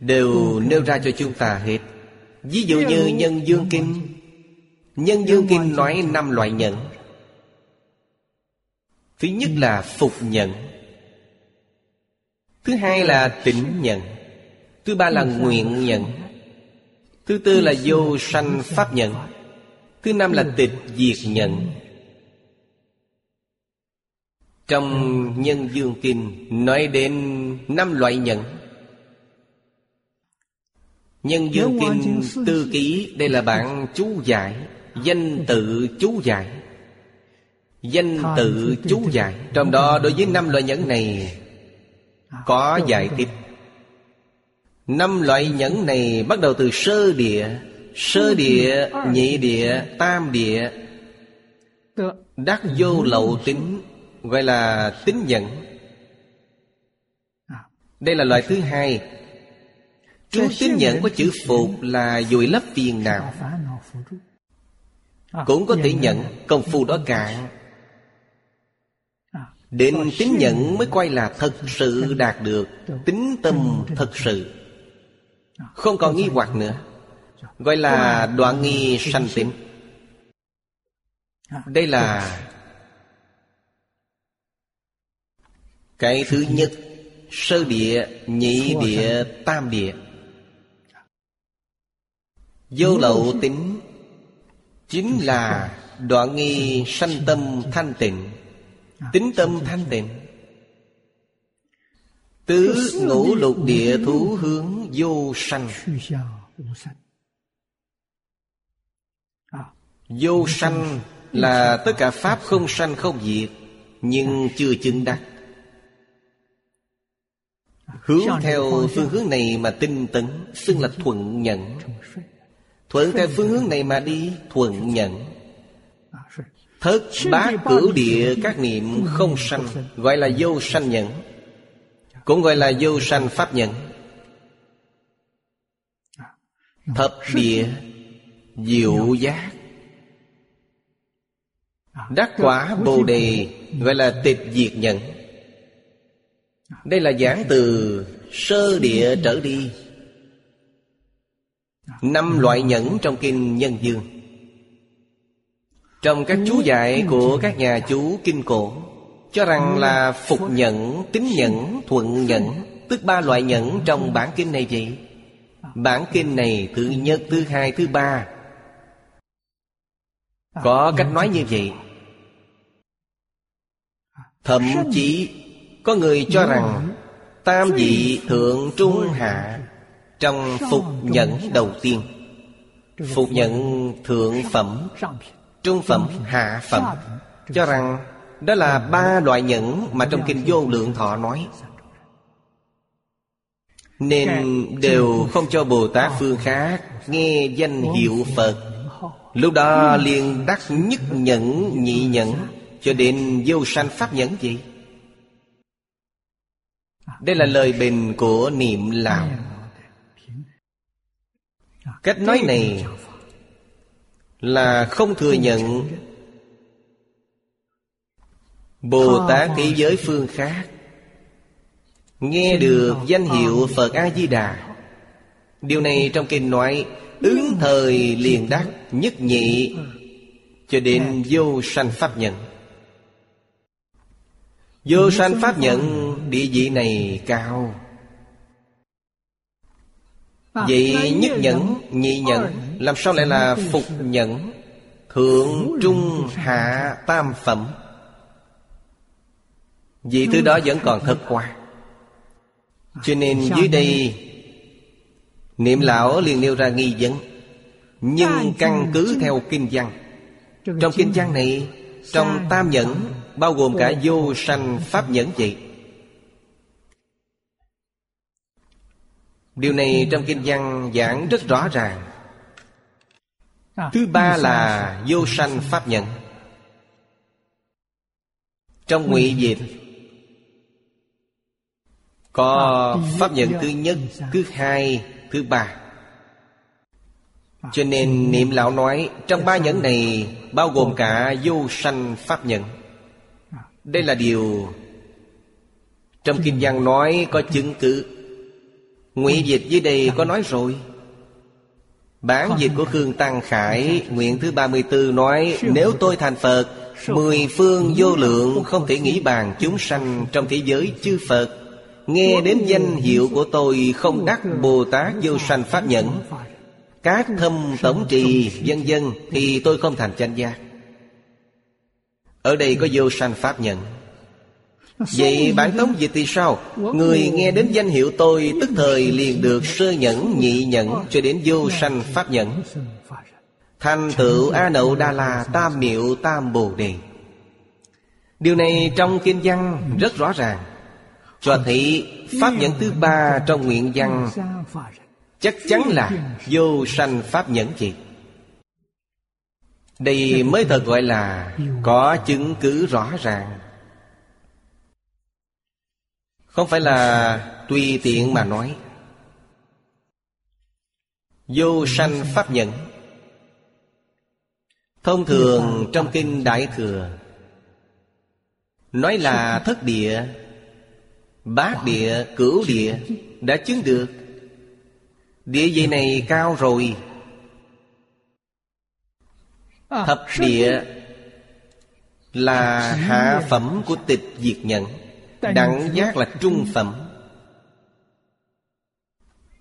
Đều nêu ra cho chúng ta hết. Ví dụ như Nhân Dương Kinh. Nhân Dương Kinh nói năm loại nhẫn. Thứ nhất là phục nhẫn. Thứ hai là tịnh nhận Thứ ba là nguyện nhận Thứ tư là vô sanh pháp nhận Thứ năm là tịch diệt nhận Trong Nhân Dương Kinh Nói đến năm loại nhận Nhân Dương Kinh Tư Ký Đây là bản chú giải Danh tự chú giải. Danh tự chú giải. Trong đó đối với năm loại nhẫn này Có giải thích. Năm loại nhẫn này bắt đầu từ sơ địa Sơ địa, nhị địa, tam địa. Đắc vô lậu tính Gọi là tính nhận Đây là loại thứ hai Chú tính nhận có chữ phục là dùi lấp phiền nào? Cũng có thể nhận công phu đó cạn. Đến tính nhận mới coi là thật sự đạt được Tính tâm thật sự. Không còn nghi hoặc nữa. Gọi là đoạn nghi sanh tính Đây là Cái thứ nhất Sơ địa, nhị địa, tam địa Vô lậu tính. Chính là đoạn nghi sanh tâm thanh tịnh. Tính tâm thanh tịnh. Tứ ngũ lục địa thú hướng vô sanh. Vô sanh là tất cả Pháp không sanh không diệt, Nhưng chưa chứng đắc. Hướng theo phương hướng này mà tinh tấn, Xưng là thuận nhận Thuận theo phương hướng này mà đi, Thuận nhận. Thất bát cửu địa, các niệm không sanh, Gọi là vô sanh nhận. Cũng gọi là vô sanh pháp nhận. Thập địa, Diệu giác. Đắc quả Bồ Đề, Gọi là tịch diệt nhận. Đây là giảng từ Sơ địa trở đi. Năm loại nhẫn trong kinh Nhân Dương Trong các chú giải của các nhà chú kinh cổ Cho rằng là phục nhẫn, tính nhẫn, thuận nhẫn Tức ba loại nhẫn trong bản kinh này vậy? Bản kinh này thứ nhất, thứ hai, thứ ba. Có cách nói như vậy. Thậm chí có người cho rằng Tam vị thượng trung hạ trong phục nhẫn đầu tiên. Phục nhẫn thượng phẩm, Trung phẩm, hạ phẩm. Cho rằng đó là ba loại nhẫn Mà trong kinh vô lượng thọ nói. Nên đều không cho Bồ Tát phương khác Nghe danh hiệu Phật. Lúc đó liền đắc nhất nhẫn, nhị nhẫn, cho đến vô sanh pháp nhẫn gì Đây là lời bình của niệm lão Cách nói này Là không thừa nhận Bồ Tát thế giới phương khác. Nghe được danh hiệu Phật A-di-đà Điều này trong kinh nói Ứng thời liền đắc nhất nhị Cho đến vô sanh pháp nhận. Vô sanh pháp nhận địa vị này cao Vậy nhất nhẫn, nhị nhẫn Làm sao lại là phục nhẫn? Thượng, trung, hạ, tam phẩm. Vì thứ đó vẫn còn thật qua. Cho nên dưới đây Niệm lão liền nêu ra nghi vấn. Nhưng căn cứ theo kinh văn. Trong kinh văn này Trong tam nhẫn Bao gồm cả vô sanh pháp nhẫn vậy Điều này trong kinh văn giảng rất rõ ràng. Thứ ba là vô sanh pháp nhẫn Trong ngụy dịch Có pháp nhận thứ nhất, thứ hai, thứ ba. Cho nên niệm lão nói Trong ba nhẫn này Bao gồm cả vô sanh pháp nhẫn Đây là điều Trong kinh văn nói có chứng cứ Ngụy dịch dưới đây có nói rồi. Bản dịch của Khương Tăng Khải Nguyện thứ 34 nói Nếu tôi thành Phật Mười phương vô lượng không thể nghĩ bàn chúng sanh Trong thế giới chư Phật. Nghe đến danh hiệu của tôi Không đắc Bồ Tát vô sanh Pháp nhẫn Các thâm tổng trì Dân dân Thì tôi không thành chánh giác Ở đây có vô sanh Pháp nhẫn Vậy bản tống dịch thì sao? Người nghe đến danh hiệu tôi Tức thời liền được sơ nhẫn, nhị nhẫn Cho đến vô sanh pháp nhẫn. Thành tựu A Nậu Đa La Tam Miệu Tam Bồ Đề. Điều này trong kinh văn rất rõ ràng. Cho thị Pháp nhẫn thứ ba trong nguyện văn Chắc chắn là vô sanh Pháp nhẫn gì Đây mới thật gọi là Có chứng cứ rõ ràng không phải là tùy tiện mà nói. Vô sanh pháp nhận Thông thường trong kinh Đại Thừa Nói là thất địa Bát địa, cửu địa Đã chứng được. Địa vị này cao rồi. Thập địa Là hạ phẩm của tịch diệt nhận Đẳng giác là trung phẩm.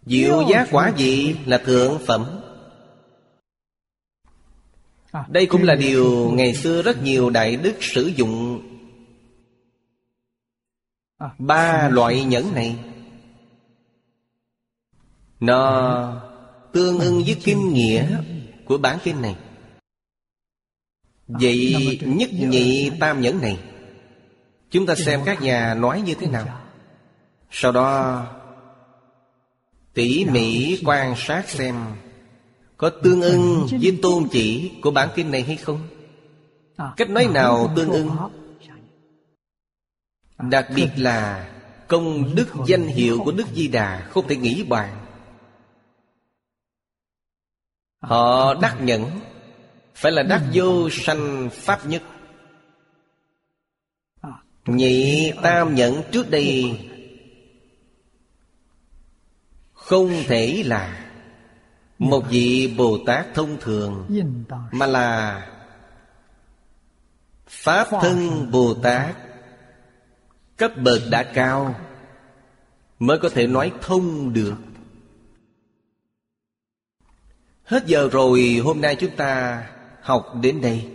Diệu giác quả gì là thượng phẩm. Đây cũng là điều ngày xưa rất nhiều đại đức sử dụng. Ba loại nhẫn này. Nó tương ưng với kinh nghĩa của bản kinh này. Vậy nhất nhị tam nhẫn này Chúng ta xem các nhà nói như thế nào. Sau đó, tỉ mỉ quan sát xem Có tương ưng với tôn chỉ của bản kinh này hay không. Cách nói nào tương ưng? Đặc biệt là Công đức danh hiệu của Đức Di Đà Không thể nghĩ bàn. Họ đắc nhẫn, Phải là đắc vô sanh pháp nhất. Nhị tam nhẫn trước đây Không thể là Một vị Bồ Tát thông thường, Mà là Pháp thân Bồ Tát Cấp bậc đã cao Mới có thể nói thông được. Hết giờ rồi, hôm nay chúng ta học đến đây.